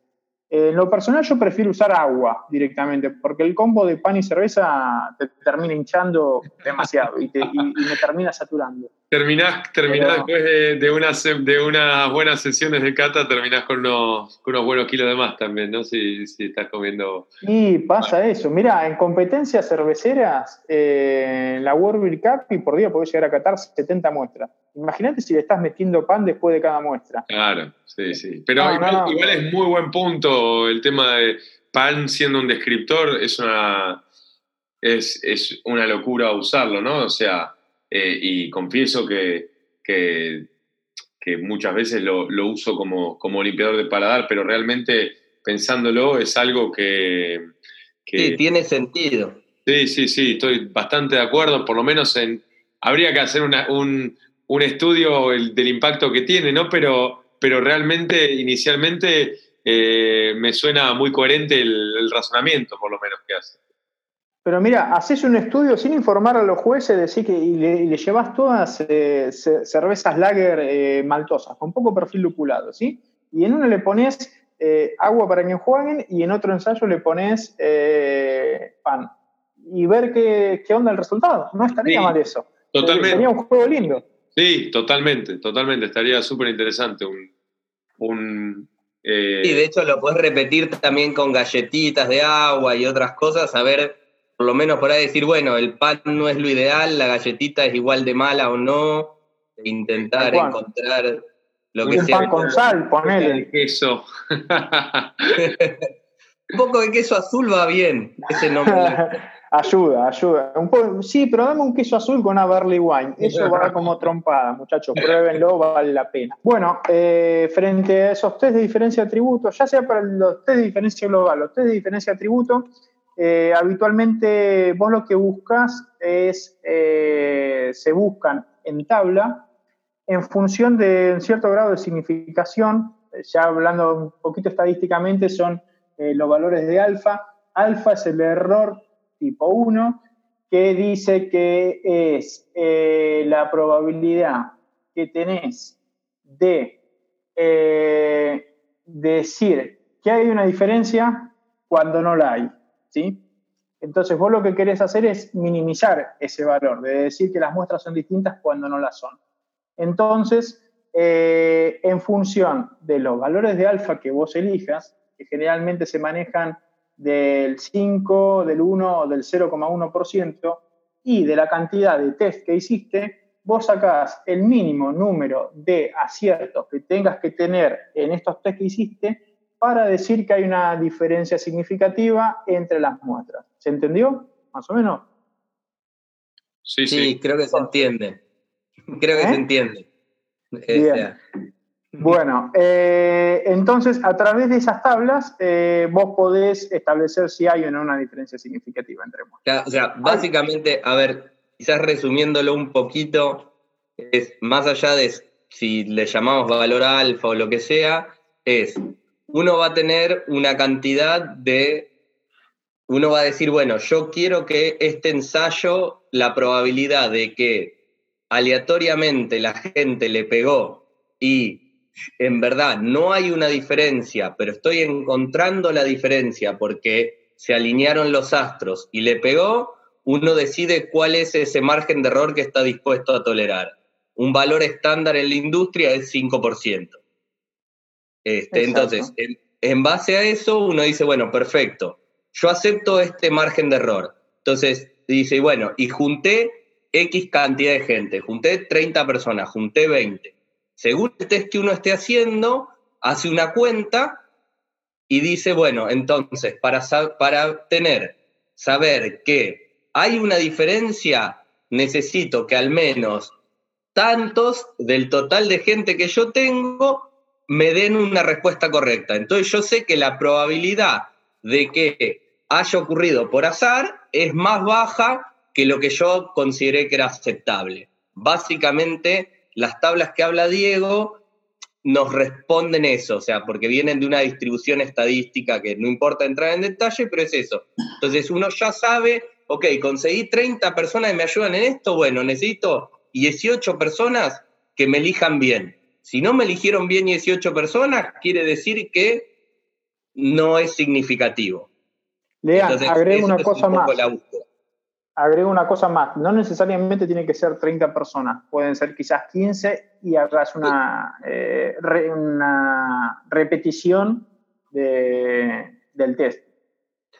En lo personal yo prefiero usar agua directamente, porque el combo de pan y cerveza te termina hinchando demasiado y, me termina saturando. Terminás, después de, de, unas, de unas buenas sesiones de cata, terminás con unos, unos buenos kilos de más también, ¿no? Si, si estás comiendo... Y pasa eso. Mira, en competencias cerveceras, eh, la World Beer Cup y por día podés llegar a catar 70 muestras. Imagínate si le estás metiendo pan después de cada muestra. Claro, sí, sí. Pero igual, es muy buen punto el tema de pan siendo un descriptor, es una, es, una locura usarlo, ¿no? O sea, eh, y confieso que, que, muchas veces lo, uso como, como, limpiador de paladar, pero realmente pensándolo es algo que... sí, tiene sentido. Sí, sí, sí, estoy bastante de acuerdo, por lo menos en... Habría que hacer una, un, un estudio del impacto que tiene, ¿no? Pero, pero realmente, inicialmente, eh, me suena muy coherente el, razonamiento, por lo menos, que hace. Pero mira, haces un estudio sin informar a los jueces decir que, y, le, llevas todas eh, cervezas lager eh, maltosas, con poco perfil lupulado, ¿sí? Y en una le pones agua para que enjuaguen y en otro ensayo le pones pan. Y ver qué, qué, onda el resultado. No estaría mal eso. Totalmente. Sería un juego lindo. Sí, totalmente, totalmente. Estaría súper interesante un, un eh... de hecho lo puedes repetir también con galletitas de agua y otras cosas, a ver, por lo menos por ahí decir, bueno, el pan no es lo ideal, la galletita es igual de mala o no, e intentar encontrar lo que un sea. pan con sal, ponele. El queso. un poco de queso azul va bien, ese nombre. Ayuda, ayuda. Un sí, pero dame un queso azul con una barley wine. Eso va como trompada, muchachos. Pruébenlo, vale la pena. Bueno, eh, frente a esos test de diferencia de tributo, ya sea para los test de diferencia global, los test de diferencia de tributo, eh, habitualmente vos lo que buscas es, eh, se buscan en tabla en función de un cierto grado de significación, ya hablando un poquito estadísticamente, son los valores de alfa. Alfa es el error tipo 1, que dice que es eh, la probabilidad que tenés de eh, decir que hay una diferencia cuando no la hay. ¿sí? Entonces vos lo que querés hacer es minimizar ese valor, de decir que las muestras son distintas cuando no las son. Entonces, eh, en función de los valores de alfa que vos elijas, que generalmente se manejan del 5, del 1 o del 0,1% y de la cantidad de test que hiciste, vos sacás el mínimo número de aciertos que tengas que tener en estos test que hiciste para decir que hay una diferencia significativa entre las muestras. ¿Se entendió? Más o menos. Sí, sí, creo que se entiende. Creo que se ¿Eh? entiende. Bien. Bueno, eh, entonces a través de esas tablas eh, vos podés establecer si hay o no una diferencia significativa entre muestras. O sea, básicamente, a ver, quizás resumiéndolo un poquito, es más allá de si le llamamos valor alfa o lo que sea, es uno va a tener una cantidad de uno va a decir, bueno, yo quiero que este ensayo, la probabilidad de que aleatoriamente la gente le pegó y en verdad no hay una diferencia, pero estoy encontrando la diferencia porque se alinearon los astros y le pegó, uno decide cuál es ese margen de error que está dispuesto a tolerar. Un valor estándar en la industria es 5%. Este, entonces, en, base a eso, uno dice, bueno, perfecto, yo acepto este margen de error. Entonces, dice, bueno, y junté X cantidad de gente, junté 30 personas, junté 20 según el test que uno esté haciendo, hace una cuenta y dice, bueno, entonces, para, para tener, saber que hay una diferencia, necesito que al menos tantos del total de gente que yo tengo me den una respuesta correcta. Entonces yo sé que la probabilidad de que haya ocurrido por azar es más baja que lo que yo consideré que era aceptable. Básicamente las tablas que habla Diego nos responden eso, o sea, porque vienen de una distribución estadística que no importa entrar en detalle, pero es eso. Entonces uno ya sabe, ok, conseguí 30 personas que me ayudan en esto, bueno, necesito 18 personas que me elijan bien. Si no me eligieron bien 18 personas, quiere decir que no es significativo. Lean, agrego una cosa más agrego una cosa más, no necesariamente tiene que ser 30 personas, pueden ser quizás 15 y hagas una, eh, una repetición del test.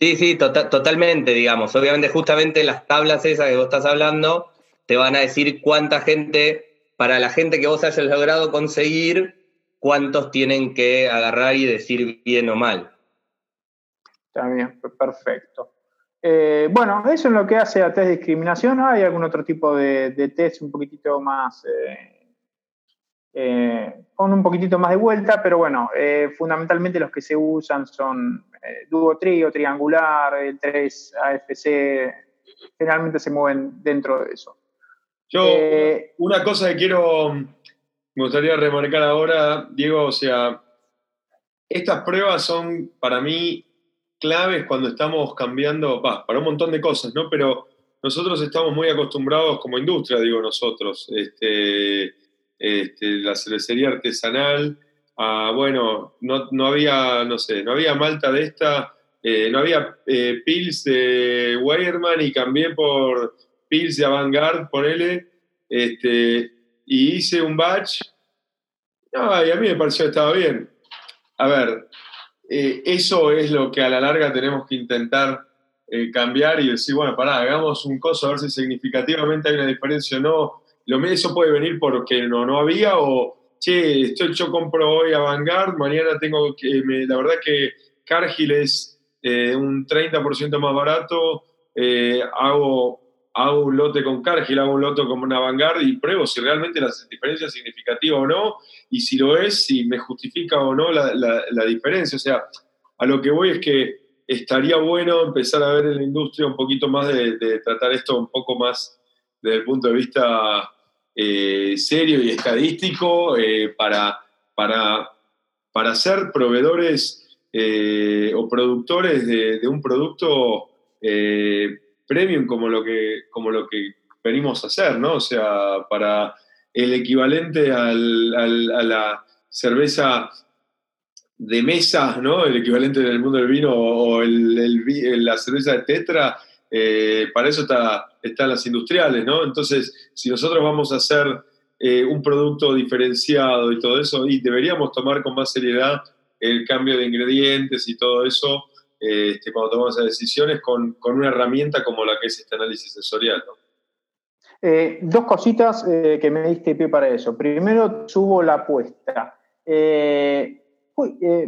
Sí, sí, tota-, totalmente, digamos. Obviamente, justamente las tablas esas que vos estás hablando te van a decir cuánta gente, para la gente que vos hayas logrado conseguir, cuántos tienen que agarrar y decir bien o mal. Está bien, perfecto. Eh, bueno, eso es lo que hace a test de discriminación. Hay algún otro tipo de, test un poquitito más, eh, eh, con un poquitito más de vuelta, pero bueno, fundamentalmente los que se usan son dúo trío, triangular, el 3 AFC, generalmente se mueven dentro de eso. Yo, una cosa que quiero, me gustaría remarcar ahora, Diego, o sea, estas pruebas son para mí claves cuando estamos cambiando, para un montón de cosas, ¿no? Pero nosotros estamos muy acostumbrados como industria, digo nosotros, este, este, la cervecería artesanal bueno, no, no había, no sé, no había malta de esta, eh, no había eh, Pils de Weierman y cambié por Pils de Avantgarde, ponele, este, y hice un batch. No, a mí me pareció que estaba bien. A ver, eh, eso es lo que a la larga tenemos que intentar cambiar y decir, bueno, pará, hagamos un coso a ver si significativamente hay una diferencia o no. Lo, eso puede venir porque no, no había o, che, estoy, yo compro hoy a Vanguard, mañana tengo que, la verdad que Cargill es eh, un 30% más barato, eh, hago, hago un lote con Cargill, hago un lote con una Vanguard y pruebo si realmente la diferencia es significativa o no, y si lo es, si me justifica o no la, la, diferencia. O sea, a lo que voy es que estaría bueno empezar a ver en la industria un poquito más de, tratar esto un poco más desde el punto de vista eh, serio y estadístico para, para, para ser proveedores eh, o productores de, un producto eh, premium como lo, que, como lo que venimos a hacer, ¿no? O sea, para el equivalente a la cerveza de mesa, ¿no? El equivalente en el mundo del vino o la cerveza de tetra, eh, para eso está, están las industriales, ¿no? Entonces, si nosotros vamos a hacer un producto diferenciado y todo eso, y deberíamos tomar con más seriedad el cambio de ingredientes y todo eso este, cuando tomamos esas decisiones con, una herramienta como la que es este análisis sensorial. Eh, dos cositas eh, que me diste pie para eso. Primero, subo la apuesta. Eh,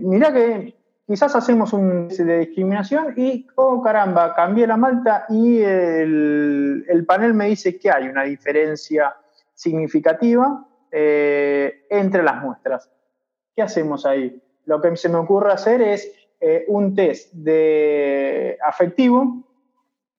mirá que quizás hacemos un de discriminación y, oh caramba, cambié la malta y el panel me dice que hay una diferencia significativa entre las muestras. ¿Qué hacemos ahí? lo que se me ocurre hacer es eh, un test de afectivo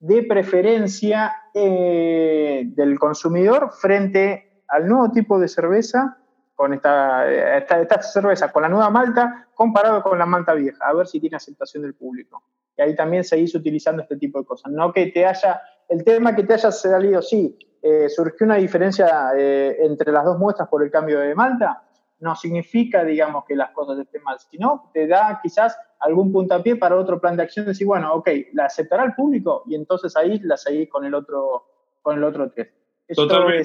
de preferencia eh, del consumidor frente al nuevo tipo de cerveza, con esta, esta, cerveza, con la nueva malta, comparado con la malta vieja, a ver si tiene aceptación del público. Y ahí también seguís utilizando este tipo de cosas. No que te haya, el tema que te haya salido, sí, eh, surgió una diferencia entre las dos muestras por el cambio de malta, no significa, digamos, que las cosas estén mal, sino te da quizás algún puntapié para otro plan de acción, decir, bueno, ok, la aceptará el público y entonces ahí la seguís con el otro, con el otro test. Totalmente.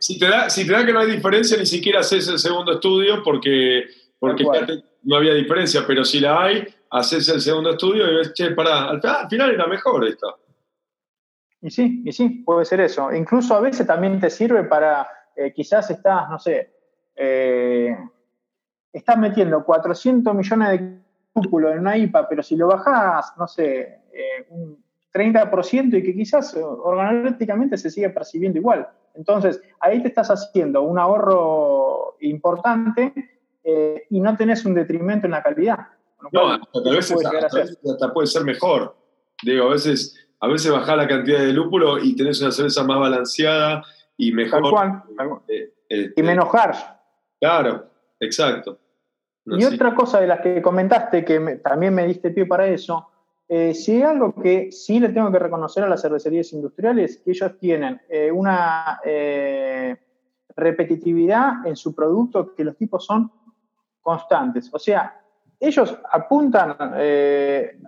si, te da, si te da que no hay diferencia, ni siquiera haces el segundo estudio porque, porque no había diferencia, pero si la hay, haces el segundo estudio y ves, che, pará, al, final era mejor esto. Y sí, y sí, puede ser eso. Incluso a veces también te sirve para, eh, quizás estás, no sé, eh, estás metiendo 400 millones de cúpulos en una IPA, pero si lo bajás, no sé, eh, un 30% y que quizás organolépticamente se sigue percibiendo igual. Entonces, ahí te estás haciendo un ahorro importante eh, y no tenés un detrimento en la calidad. No, hasta, tal vez hasta, puede ser mejor. Digo, a veces, a veces bajás la cantidad de lúpulo y tenés una cerveza más balanceada y mejor. Tal cual. y este, menos harsh. Claro, exacto. y otra cosa de las que comentaste, que también me diste pie para eso, eh, si hay algo que sí le tengo que reconocer a las cervecerías industriales, que ellos tienen eh, una eh, repetitividad en su producto, que los tipos son constantes. O sea, ellos apuntan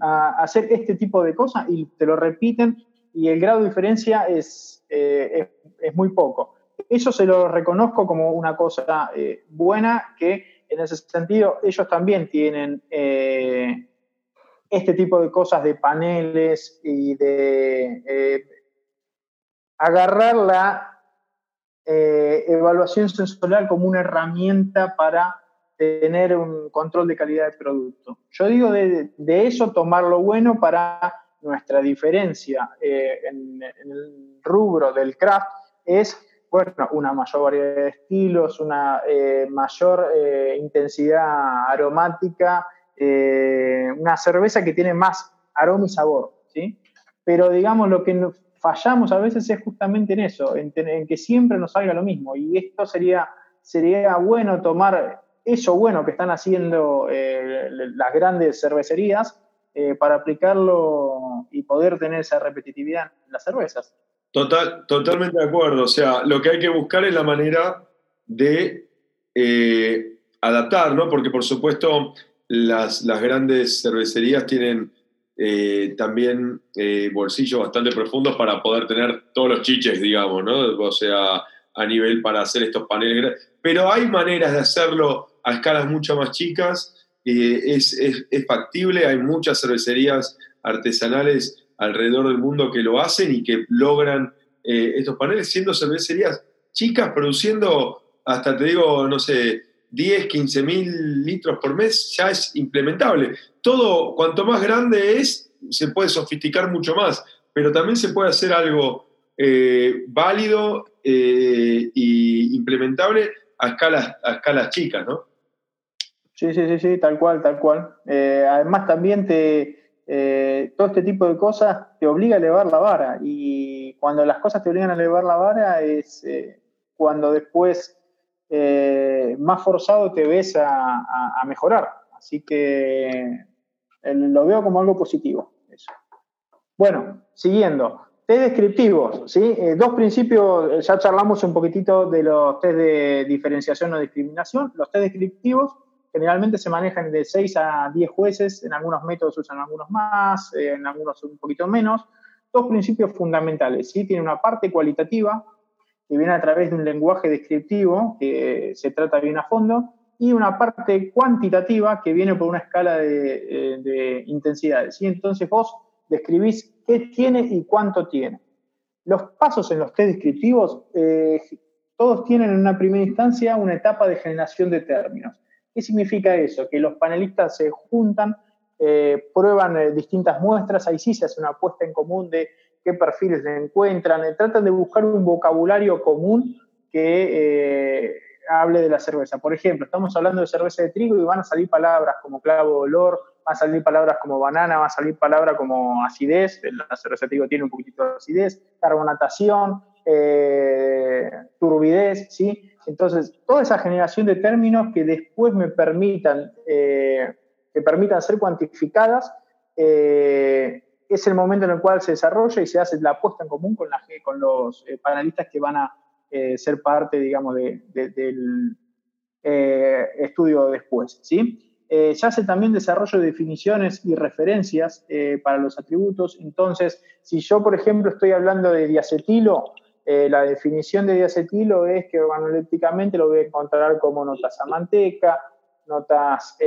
a hacer este tipo de cosas y te lo repiten y el grado de diferencia es, es muy poco. Eso se lo reconozco como una cosa eh, buena, que en ese sentido ellos también tienen eh, este tipo de cosas de paneles y de eh, agarrar la evaluación sensorial como una herramienta para tener un control de calidad de producto. Yo digo de, eso tomar lo bueno para nuestra diferencia en, en el rubro del craft es bueno, una mayor variedad de estilos, una eh, mayor eh, intensidad aromática, eh, una cerveza que tiene más aroma y sabor, ¿sí? Pero digamos, lo que fallamos a veces es justamente en eso, en, que siempre nos salga lo mismo. Y esto sería, sería bueno tomar eso bueno que están haciendo las grandes cervecerías para aplicarlo y poder tener esa repetitividad en las cervezas. Total, totalmente de acuerdo. O sea, lo que hay que buscar es la manera de eh, adaptar, ¿no? Porque por supuesto las, las grandes cervecerías tienen eh, también eh, bolsillos bastante profundos para poder tener todos los chiches, digamos, ¿no? O sea, a nivel para hacer estos paneles. Pero hay maneras de hacerlo a escalas mucho más chicas. es, es, factible, hay muchas cervecerías artesanales alrededor del mundo que lo hacen y que logran eh, estos paneles siendo cervecerías chicas, produciendo hasta, te digo, no sé, 10, 15 mil litros por mes, ya es implementable todo, cuanto más grande es, se puede sofisticar mucho más, pero también se puede hacer algo eh, válido e implementable a escalas, a escalas chicas, ¿no? Sí, sí, sí, sí, tal cual, tal cual. Eh, además también te, todo este tipo de cosas te obliga a elevar la vara y cuando las cosas te obligan a elevar la vara es cuando después más forzado te ves a mejorar. Así que lo veo como algo positivo. Bueno, siguiendo. Test descriptivos, ¿sí? Eh, dos principios, eh, ya charlamos un poquitito de los test de diferenciación o discriminación. Los test descriptivos generalmente se manejan de 6 a 10 jueces, en algunos métodos usan algunos más, eh, en algunos un poquito menos. Dos principios fundamentales, ¿sí? Tiene una parte cualitativa, que viene a través de un lenguaje descriptivo, que se trata bien a fondo, y una parte cuantitativa que viene por una escala de, eh, intensidades. Y entonces vos describís qué tiene y cuánto tiene. Los pasos en los test descriptivos, eh, todos tienen en una primera instancia una etapa de generación de términos. ¿Qué significa eso? Que los panelistas se juntan, eh, prueban distintas muestras, ahí sí se hace una apuesta en común de qué perfiles se encuentran, tratan de buscar un vocabulario común que hable de la cerveza. Por ejemplo, estamos hablando de cerveza de trigo y van a salir palabras como clavo olor, van a salir palabras como banana, van a salir palabras como acidez, la cerveza de trigo tiene un poquitito de acidez, carbonatación, eh, turbidez, ¿sí? Entonces, toda esa generación de términos que después me permitan, eh, que permitan ser cuantificadas, eh, es el momento en el cual se desarrolla y se hace la puesta en común con, la, con los panelistas que van a eh, ser parte, digamos, del eh, estudio después. ¿sí? Eh, se hace también desarrollo de definiciones y referencias para los atributos. Entonces, si yo, por ejemplo, estoy hablando de diacetilo, la definición de diacetilo es que organolépticamente lo voy a encontrar como notas a manteca, notas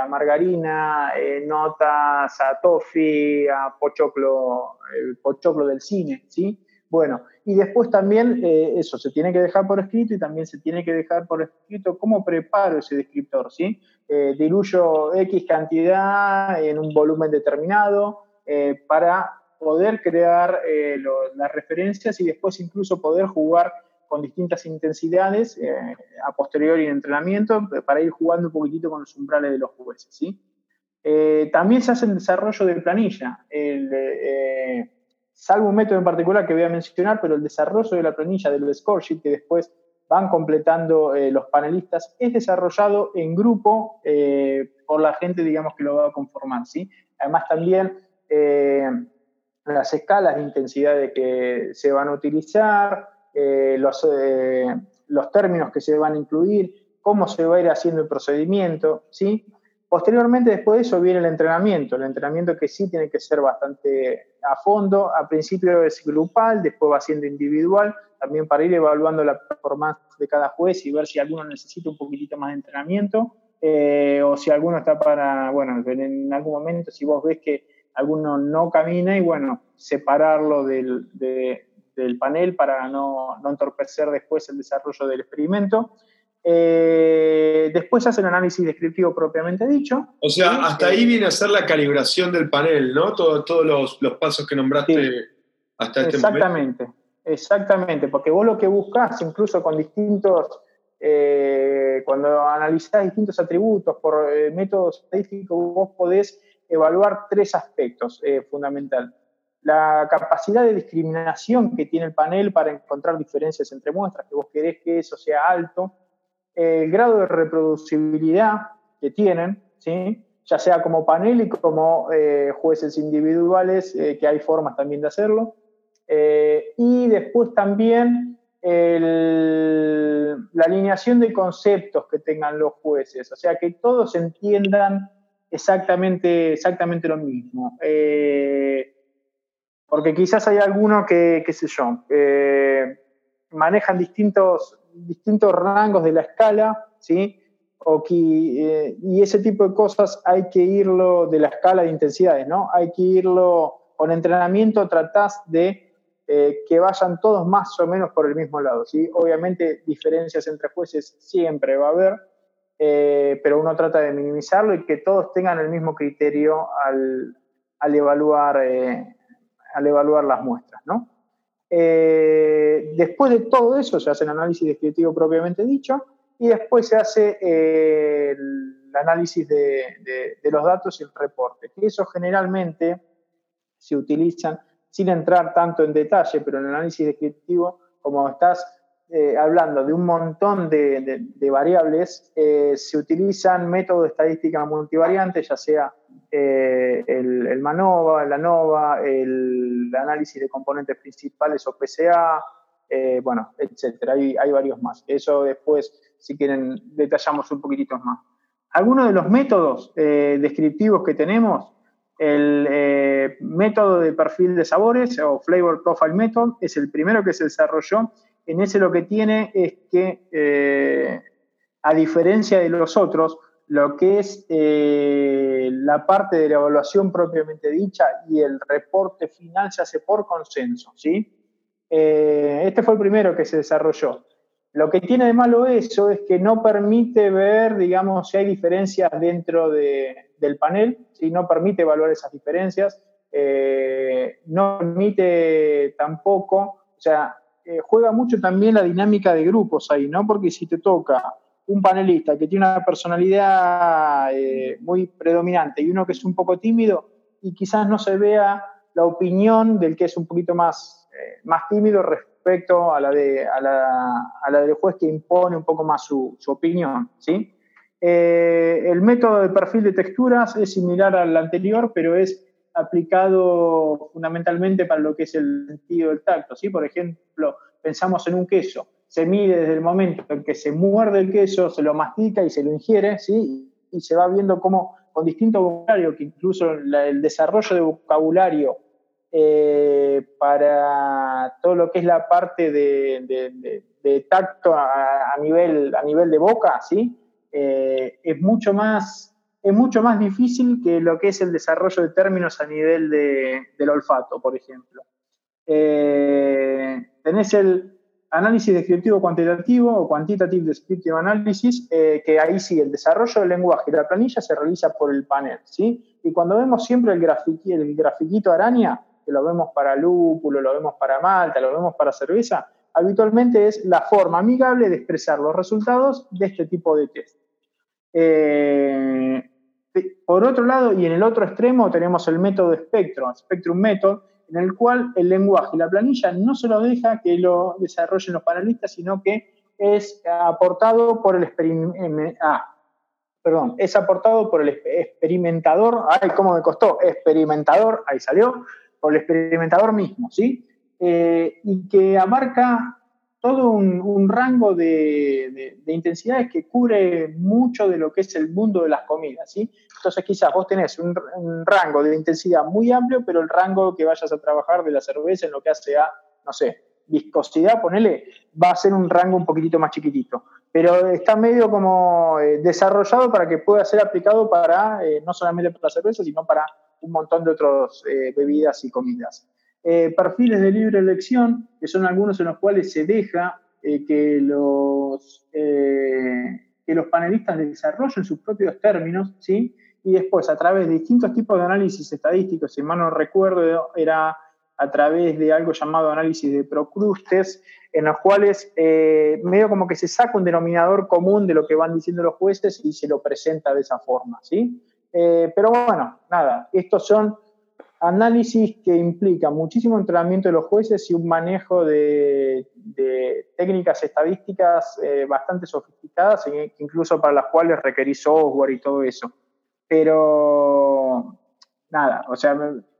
a margarina, notas a toffee, a pochoclo, pochoclo del cine, ¿sí? Bueno, y después también eh, eso se tiene que dejar por escrito y también se tiene que dejar por escrito cómo preparo ese descriptor, ¿sí? Eh, diluyo X cantidad en un volumen determinado eh, para poder crear las referencias y después incluso poder jugar con distintas intensidades a posteriori en entrenamiento para ir jugando un poquitito con los umbrales de los jueces, ¿sí? también se hace el desarrollo de planilla. El, salvo un método en particular que voy a mencionar, pero el desarrollo de la planilla del score sheet que después van completando eh, los panelistas es desarrollado en grupo eh, por la gente, digamos, que lo va a conformar, ¿sí? Además también eh, las escalas de intensidades que se van a utilizar, los, los términos que se van a incluir, cómo se va a ir haciendo el procedimiento, ¿sí? Posteriormente, después de eso, viene el entrenamiento. El entrenamiento que sí tiene que ser bastante a fondo. Al principio es grupal, después va siendo individual, también para ir evaluando la performance de cada juez y ver si alguno necesita un poquitito más de entrenamiento eh, o si alguno está para, bueno, en algún momento, si vos ves que alguno no camina y bueno, separarlo del, del panel para no, no entorpecer después el desarrollo del experimento. Eh, después hace el análisis descriptivo propiamente dicho. O sea, hasta ahí viene a ser la calibración del panel, ¿no? todos los, pasos que nombraste hasta este exactamente, momento. Exactamente, porque vos lo que buscas, incluso con distintos, eh, cuando analizás distintos atributos por eh, métodos estadísticos, vos podés evaluar tres aspectos fundamentales. La capacidad de discriminación que tiene el panel para encontrar diferencias entre muestras, que vos querés que eso sea alto, el grado de reproducibilidad que tienen, ¿sí? ya sea como panel y como eh, jueces individuales, eh, que hay formas también de hacerlo. Eh, y después también la alineación de conceptos que tengan los jueces, o sea, que todos entiendan exactamente, exactamente lo mismo. Eh, porque quizás hay algunos que, qué sé yo, eh, manejan distintos, distintos rangos de la escala, ¿sí? O eh, y ese tipo de cosas hay que irlo de la escala de intensidades, ¿no? Hay que irlo con entrenamiento, tratás de eh, que vayan todos más o menos por el mismo lado, ¿sí? Obviamente diferencias entre jueces siempre va a haber, pero uno trata de minimizarlo y que todos tengan el mismo criterio al, al evaluar al evaluar las muestras. ¿no? Eh, después de todo eso se hace el análisis descriptivo propiamente dicho y después se hace eh, el análisis de, los datos y el reporte. Eso generalmente se utilizan sin entrar tanto en detalle, pero en el análisis descriptivo, como estás eh, hablando de un montón de, variables, se utilizan métodos de estadística multivariante, ya sea eh, el, MANOVA, el ANOVA, el análisis de componentes principales o PCA, eh, bueno, etcétera. Hay, hay, varios más. Eso después, si quieren, detallamos un poquitito más. Algunos de los métodos eh, descriptivos que tenemos, el método de perfil de sabores o Flavor Profile Method es el primero que se desarrolló. En ese lo que tiene es que, a diferencia de los otros, lo que es eh, la parte de la evaluación propiamente dicha y el reporte final se hace por consenso, ¿sí? Eh, este fue el primero que se desarrolló. Lo que tiene de malo eso es que no permite ver, digamos, si hay diferencias dentro del panel, no permite evaluar esas diferencias, eh, no permite tampoco, o sea, juega mucho también la dinámica de grupos ahí, ¿no? Porque si te toca un panelista que tiene una personalidad eh, muy predominante y uno que es un poco tímido y quizás no se vea la opinión del que es un poquito más, eh, más tímido respecto a la, de, a, la, del juez que impone un poco más su, su opinión. ¿sí? Eh, el método de perfil de texturas es similar al anterior, pero es aplicado fundamentalmente para lo que es el sentido del tacto. ¿sí? Por ejemplo, pensamos en un queso se mide desde el momento en que se muerde el queso, se lo mastica y se lo ingiere, ¿sí? Y se va viendo cómo con distinto vocabulario, que incluso el desarrollo de vocabulario eh, para todo lo que es la parte de, tacto a, nivel, a nivel de boca, ¿sí? Eh, es, mucho más, es mucho más difícil que lo que es el desarrollo de términos a nivel del olfato, por ejemplo. Eh, tenés el, análisis descriptivo cuantitativo o quantitative descriptive analysis, eh, que ahí sí, el desarrollo del lenguaje y la planilla se realiza por el panel, ¿sí? Y cuando vemos siempre el, el grafiquito araña, que lo vemos para lúpulo, lo vemos para malta, lo vemos para cerveza, habitualmente es la forma amigable de expresar los resultados de este tipo de test. Eh, por otro lado, y en el otro extremo tenemos el método Spectrum, Spectrum Method, en el cual el lenguaje y la planilla no se lo deja que lo desarrollen los panelistas, sino que es aportado por el experimentador. Ah, perdón, es aportado por el experimentador, ay, cómo me costó, experimentador, ahí salió, por el experimentador mismo, ¿sí? Eh, y que abarca todo un, rango de, intensidades que cubre mucho de lo que es el mundo de las comidas, ¿sí? Entonces quizás vos tenés un, rango de intensidad muy amplio, pero el rango que vayas a trabajar de la cerveza en lo que hace a, no sé, viscosidad, ponele, va a ser un rango un poquitito más chiquitito. Pero está medio como eh, desarrollado para que pueda ser aplicado para, eh, no solamente para la cerveza, sino para un montón de otras eh, bebidas y comidas. Eh, perfiles de libre elección, que son algunos en los cuales se deja eh, que, los, eh, que los panelistas desarrollen sus propios términos, ¿sí? y después a través de distintos tipos de análisis estadísticos, si mal no recuerdo, era a través de algo llamado análisis de procrustes, en los cuales medio como que se saca un denominador común de lo que van diciendo los jueces y se lo presenta de esa forma, ¿sí? pero bueno, nada, estos son análisis que implica muchísimo entrenamiento de los jueces y un manejo de, técnicas estadísticas eh, bastante sofisticadas, e incluso para las cuales requerís software y todo eso. Pero nada, o sea,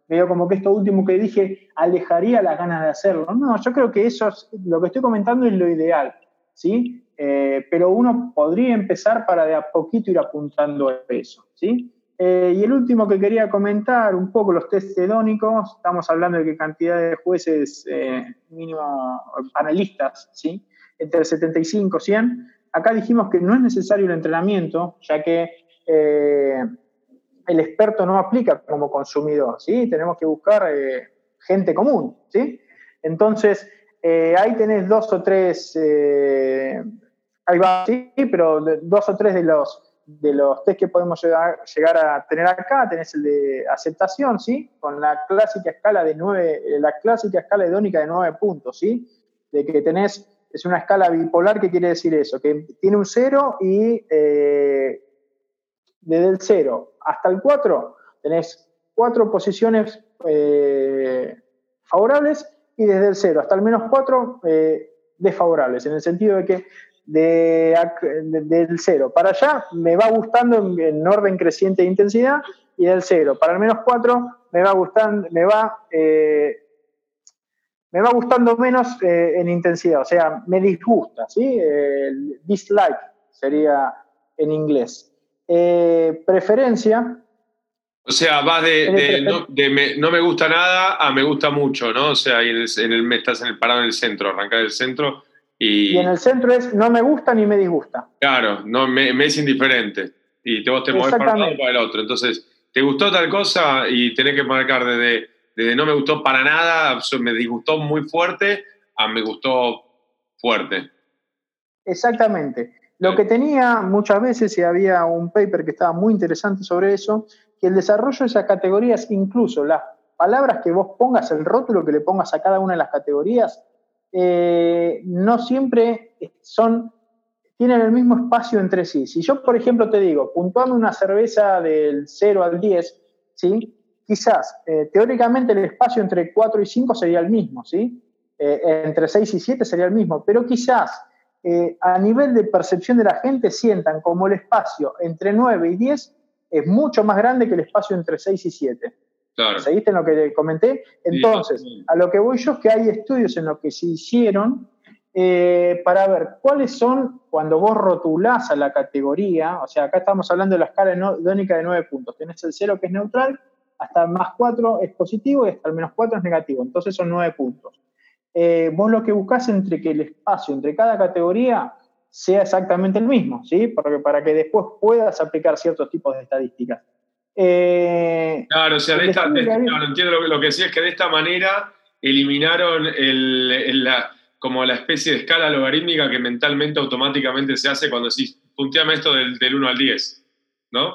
veo como que esto último que dije alejaría las ganas de hacerlo. No, yo creo que eso, es, lo que estoy comentando es lo ideal, ¿sí? Eh, pero uno podría empezar para de a poquito ir apuntando a eso, ¿sí? Eh, y el último que quería comentar, un poco los test hedónicos, estamos hablando de qué cantidad de jueces eh, mínimo panelistas, ¿sí? Entre 75 y 100. Acá dijimos que no es necesario el entrenamiento, ya que el experto no aplica como consumidor, ¿sí? Tenemos que buscar gente común, ¿sí? Entonces, ahí tenés dos o tres Ahí va, sí, pero dos o tres de los, de los test que podemos llegar, a tener acá, tenés el de aceptación, ¿sí? Con la clásica escala de nueve, la clásica escala hedónica de nueve puntos, ¿sí? De que tenés, es una escala bipolar, ¿qué quiere decir eso? Que tiene un cero y eh, desde el cero hasta el 4 tenés cuatro posiciones eh, favorables y desde el cero hasta el menos 4 eh, desfavorables, en el sentido de que de, del cero para allá me va gustando en, orden creciente de intensidad y del cero para el menos 4 me va gustando, me va, eh, me va gustando menos eh, en intensidad, o sea, me disgusta, ¿sí? dislike sería en inglés. Eh, preferencia. O sea, va de, no, me, gusta nada a me gusta mucho, ¿no? O sea, en el, en el, estás en el parado en el centro, arrancar el centro y, en el centro es no me gusta ni me disgusta. Claro, no, me, es indiferente. Y te, vos te mueves para un lado para el otro. Entonces, te gustó tal cosa y tenés que marcar desde, desde no me gustó para nada, me disgustó muy fuerte, a me gustó fuerte. Exactamente. Lo que tenía muchas veces, y había un paper que estaba muy interesante sobre eso, que el desarrollo de esas categorías, incluso las palabras que vos pongas, el rótulo que le pongas a cada una de las categorías, eh, no siempre son, tienen el mismo espacio entre sí. Si yo, por ejemplo, te digo, puntuando una cerveza del 0 al 10, ¿sí? quizás eh, teóricamente el espacio entre 4 y 5 sería el mismo, ¿sí? Eh, entre 6 y 7 sería el mismo, pero quizás a nivel de percepción de la gente sientan como el espacio entre 9 y 10 es mucho más grande que el espacio entre 6 y 7. ¿Seguiste en lo que comenté? Entonces, a lo que voy yo es que hay estudios en los que se hicieron eh, para ver cuáles son, cuando vos rotulás a la categoría, o sea, acá estamos hablando de la escala idónica de 9 puntos, tenés el 0 que es neutral, hasta más 4 es positivo y hasta el menos 4 es negativo, entonces son 9 puntos. Eh, vos lo que buscás entre que el espacio entre cada categoría sea exactamente el mismo, ¿sí? Porque para que después puedas aplicar ciertos tipos de estadísticas. Eh, claro, o sea, entiendo lo, que decía, es que de esta manera eliminaron la, como la especie de escala logarítmica que mentalmente automáticamente se hace cuando decís, punteame esto del, 1 al 10, ¿no?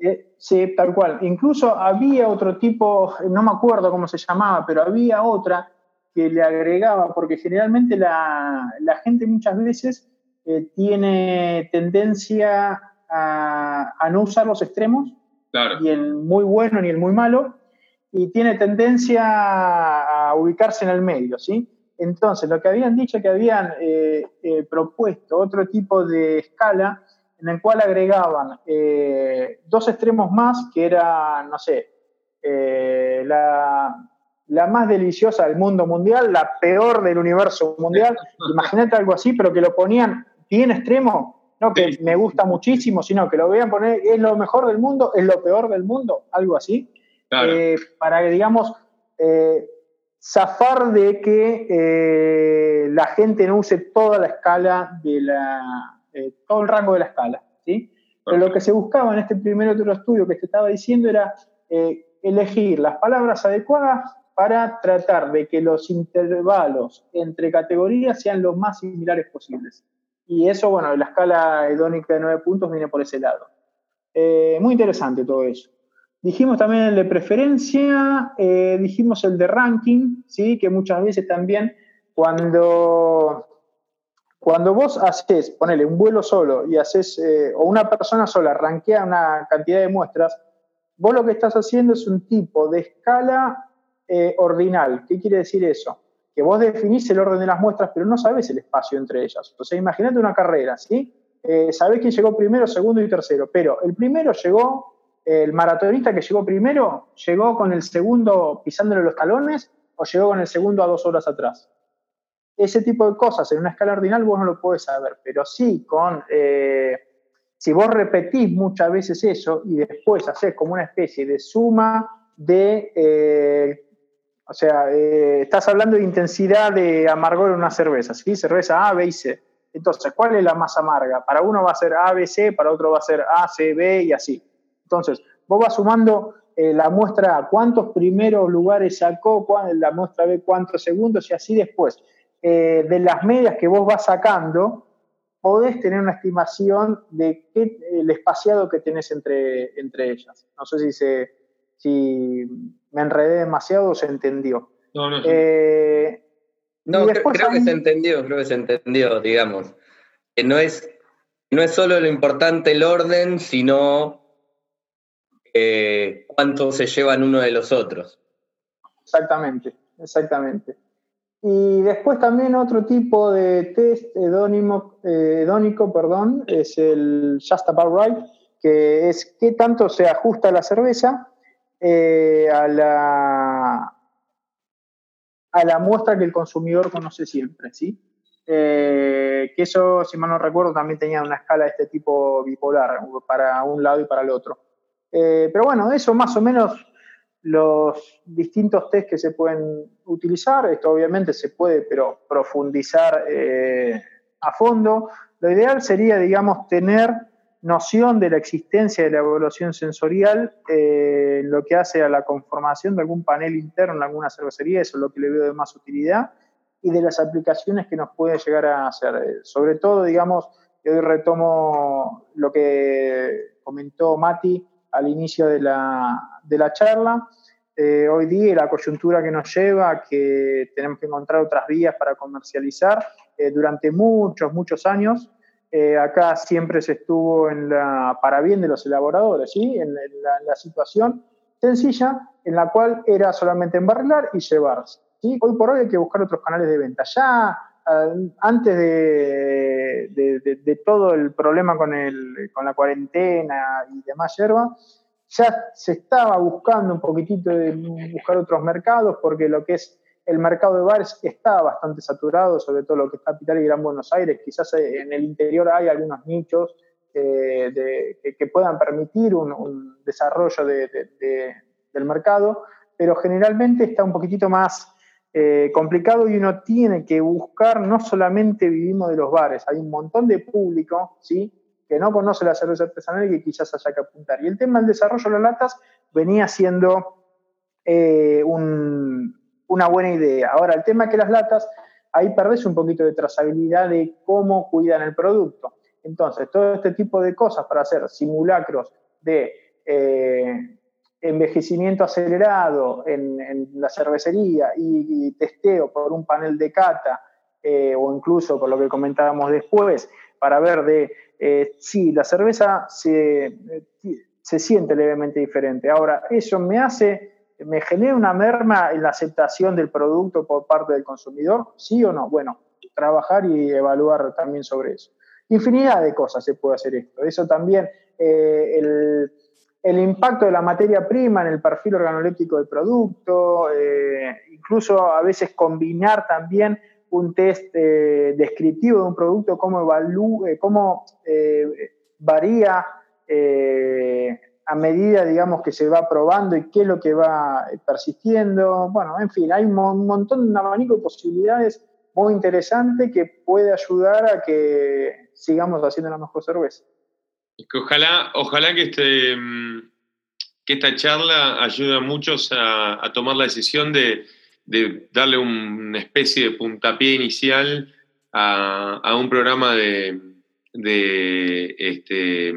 Eh, sí, tal cual. Incluso había otro tipo, no me acuerdo cómo se llamaba, pero había otra que le agregaba, porque generalmente la, gente muchas veces eh, tiene tendencia a no usar los extremos ni el muy bueno ni el muy malo, y tiene tendencia a ubicarse en el medio, ¿sí? Entonces, lo que habían dicho que habían eh, eh, propuesto otro tipo de escala en el cual agregaban eh, dos extremos más, que era, no sé, la, la, más deliciosa del mundo mundial, la peor del universo mundial. Imagínate algo así, pero que lo ponían bien extremo no que me gusta muchísimo, sino que lo vean poner, es lo mejor del mundo, es lo peor del mundo, algo así, eh, para que, digamos, eh, zafar de que eh, la gente no use toda la escala de la, todo el rango de la escala, ¿sí? Pero lo que se buscaba en este primer otro estudio que te estaba diciendo era elegir las palabras adecuadas para tratar de que los intervalos entre categorías sean lo más similares posibles. Y eso, bueno, la escala hedónica de nueve puntos viene por ese lado. Eh, muy interesante todo eso. Dijimos también el de preferencia, eh, dijimos el de ranking, ¿sí? que muchas veces también cuando, cuando vos haces, ponele un vuelo solo y haces, eh, o una persona sola rankea una cantidad de muestras, vos lo que estás haciendo es un tipo de escala ordinal. ¿Qué quiere decir eso? Que vos definís el orden de las muestras, pero no sabés el espacio entre ellas. Sea, imagínate una carrera, ¿sí? Eh, sabés quién llegó primero, segundo y tercero, pero el primero llegó el maratonista que llegó primero, llegó con el segundo pisándole los talones o llegó con el segundo a dos horas atrás. Ese tipo de cosas en una escala ordinal vos no lo podés saber, pero sí con, eh, si vos repetís muchas veces eso y después haces como una especie de suma de, eh, o sea, eh, estás hablando de intensidad de amargor en una cerveza, ¿sí? Cerveza A, B y C. Entonces, ¿cuál es la más amarga? Para uno va a ser A, B, C, para otro va a ser A, C, B y así. Entonces, vos vas sumando eh, la muestra A, cuántos primeros lugares sacó, la muestra B, cuántos segundos y así después. Eh, de las medias que vos vas sacando, podés tener una estimación de el espaciado que tenés entre, entre ellas. No sé si, se, si me enredé demasiado o se entendió. No, no. Eh, no, creo, que se entendió, creo que se entendió, digamos. Que no es, no es solo lo importante el orden, sino eh, cuánto se llevan uno de los otros. Exactamente, exactamente. Y después también otro tipo de test hedónico, hedónico perdón, es el Just About Right, que es qué tanto se ajusta la cerveza eh, a, la, a la muestra que el consumidor conoce siempre, ¿sí? Eh, que eso, si mal no recuerdo, también tenía una escala de este tipo bipolar, para un lado y para el otro. Eh, pero bueno, eso más o menos los distintos test que se pueden utilizar. Esto obviamente se puede, pero profundizar a fondo. Lo ideal sería, digamos, tener noción de la existencia de la evaluación sensorial eh, lo que hace a la conformación de algún panel interno en alguna cervecería, eso es lo que le veo de más utilidad, y de las aplicaciones que nos puede llegar a hacer. Sobre todo, digamos, hoy retomo lo que comentó Mati, al inicio de la, de la charla. Eh, hoy día la coyuntura que nos lleva que tenemos que encontrar otras vías para comercializar. Eh, durante muchos, muchos años, eh, acá siempre se estuvo en la, para bien de los elaboradores, ¿sí? en, la, situación sencilla en la cual era solamente embarrilar y llevarse. Hoy por hoy hay que buscar otros canales de venta. Ya antes de, todo el problema con, el, con la cuarentena y demás yerba, ya se estaba buscando un poquitito de buscar otros mercados, porque lo que es el mercado de bares está bastante saturado, sobre todo lo que es Capital y Gran Buenos Aires. Quizás en el interior hay algunos nichos eh, que, puedan permitir un, desarrollo del mercado, pero generalmente está un poquitito más eh, complicado y uno tiene que buscar, no solamente vivimos de los bares, hay un montón de público, ¿sí? que no conoce la cerveza artesanal y que quizás haya que apuntar. Y el tema del desarrollo de las latas venía siendo eh, una buena idea. Ahora, el tema es que las latas, ahí perdés un poquito de trazabilidad de cómo cuidan el producto. Entonces, todo este tipo de cosas para hacer simulacros de eh, envejecimiento acelerado en, la cervecería y, testeo por un panel de cata eh, o incluso por lo que comentábamos después, para ver de eh, si la cerveza se, se siente levemente diferente. Ahora, eso me hace, me genera una merma en la aceptación del producto por parte del consumidor, sí o no. Bueno, trabajar y evaluar también sobre eso. Infinidad de cosas se puede hacer esto. Eso también, eh, el impacto de la materia prima en el perfil organoléptico del producto, eh, incluso a veces combinar también un test eh, descriptivo de un producto, cómo, evalúe, cómo varía a medida, digamos, que se va probando y qué es lo que va persistiendo. Bueno, en fin, hay un montón, un abanico de posibilidades muy interesante que puede ayudar a que sigamos haciendo la mejor cerveza ojalá, ojalá que, este, mm, que esta charla ayude a muchos a, tomar la decisión de, darle una especie de puntapié inicial a, un programa de, de, este,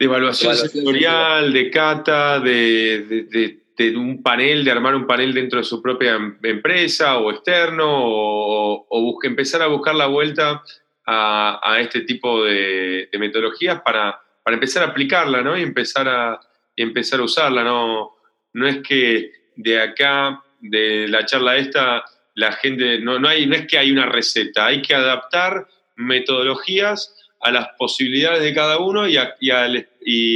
de evaluación sectorial, de cata, de, un panel, de armar un panel dentro de su propia em, empresa o externo, o, o empezar a buscar la vuelta a, este tipo de, metodologías para, empezar a aplicarla, ¿no? Y empezar a, empezar a usarla, ¿no? No es que de acá, de la charla esta, la gente, no, no, hay, no es que hay una receta, hay que adaptar metodologías a las posibilidades de cada uno y a, y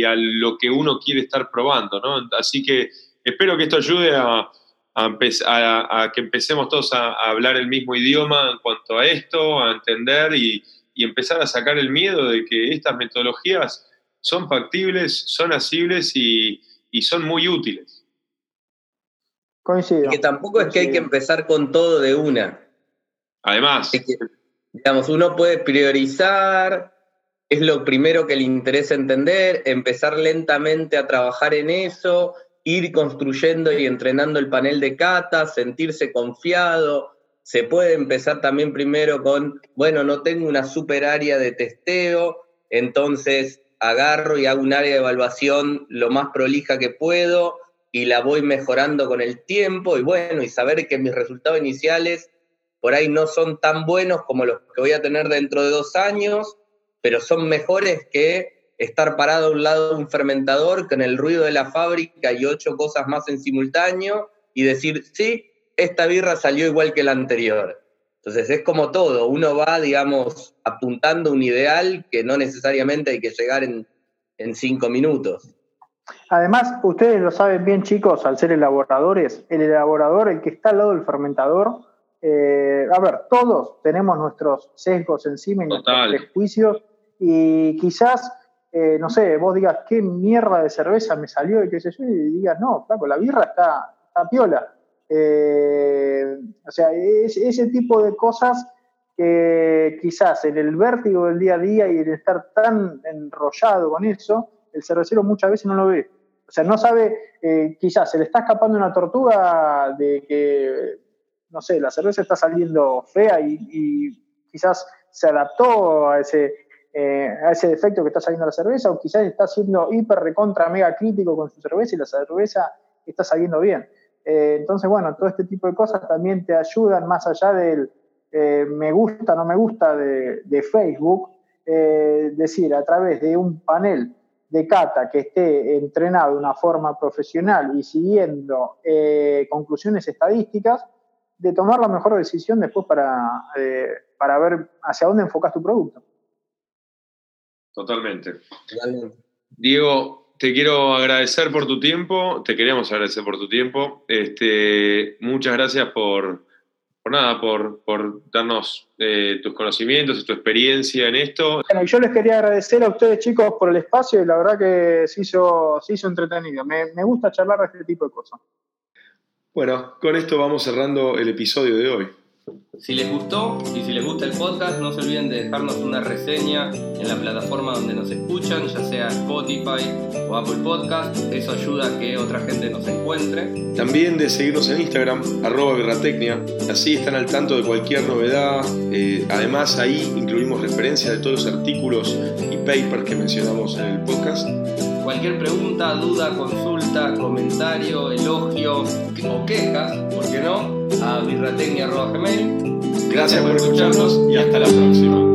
a, lo que uno quiere estar probando, ¿no? Así que espero que esto ayude a, a, que empecemos todos a, hablar el mismo idioma en cuanto a esto, a entender y, empezar a sacar el miedo de que estas metodologías son factibles, son asibles y, son muy útiles. Coincido. que tampoco es que hay que empezar con todo de una. Además. digamos, uno puede priorizar, es lo primero que le interesa entender, empezar lentamente a trabajar en eso, ir construyendo y entrenando el panel de cata, sentirse confiado. Se puede empezar también primero con, bueno, no tengo una super área de testeo, entonces agarro y hago un área de evaluación lo más prolija que puedo y la voy mejorando con el tiempo y bueno, y saber que mis resultados iniciales por ahí no son tan buenos como los que voy a tener dentro de dos años, pero son mejores que estar parado a un lado de un fermentador con el ruido de la fábrica y ocho cosas más en simultáneo y decir, sí, esta birra salió igual que la anterior. Entonces es como todo, uno va, digamos, apuntando un ideal que no necesariamente hay que llegar en, cinco minutos. Además, ustedes lo saben bien, chicos, al ser elaboradores, el elaborador, el que está al lado del fermentador, eh, a ver, todos tenemos nuestros sesgos encima y nuestros prejuicios y quizás eh, no sé, vos digas, qué mierda de cerveza me salió y qué sé yo, y digas, no, claro, la birra está, piola. Eh, o sea, es, ese tipo de cosas que quizás en el vértigo del día a día y en estar tan enrollado con eso, el cervecero muchas veces no lo ve. O sea, no sabe, eh, quizás se le está escapando una tortuga de que, no sé, la cerveza está saliendo fea y quizás se adaptó a ese, eh, a ese defecto que está saliendo la cerveza, o quizás está siendo hiper recontra mega crítico con su cerveza y la cerveza está saliendo bien. Eh, entonces, bueno, todo este tipo de cosas también te ayudan más allá del eh, me gusta, no me gusta de, Facebook, decir, a través de un panel de cata que esté entrenado de una forma profesional y siguiendo conclusiones estadísticas, de tomar la mejor decisión después para, para ver hacia dónde enfocas tu producto. Totalmente. Diego, te quiero agradecer por tu tiempo, te queremos agradecer por tu tiempo. Este, muchas gracias por, nada, por, darnos eh, tus conocimientos y tu experiencia en esto. Bueno, yo les quería agradecer a ustedes chicos por el espacio y la verdad que se hizo, se hizo entretenido. Me, me gusta charlar de este tipo de cosas. Bueno, con esto vamos cerrando el episodio de hoy. Si les gustó y si les gusta el podcast, no se olviden de dejarnos una reseña en la plataforma donde nos escuchan, ya sea Spotify o Apple Podcast. Eso ayuda a que otra gente nos encuentre. También de seguirnos en Instagram, arroba Así están al tanto de cualquier novedad. Eh, además, ahí incluimos referencias de todos los artículos y papers que mencionamos en el podcast. Cualquier pregunta, duda, consulta, comentario, elogio o quejas, ¿por qué no? A birratecnia.gmail. Gracias por escucharnos y hasta la próxima.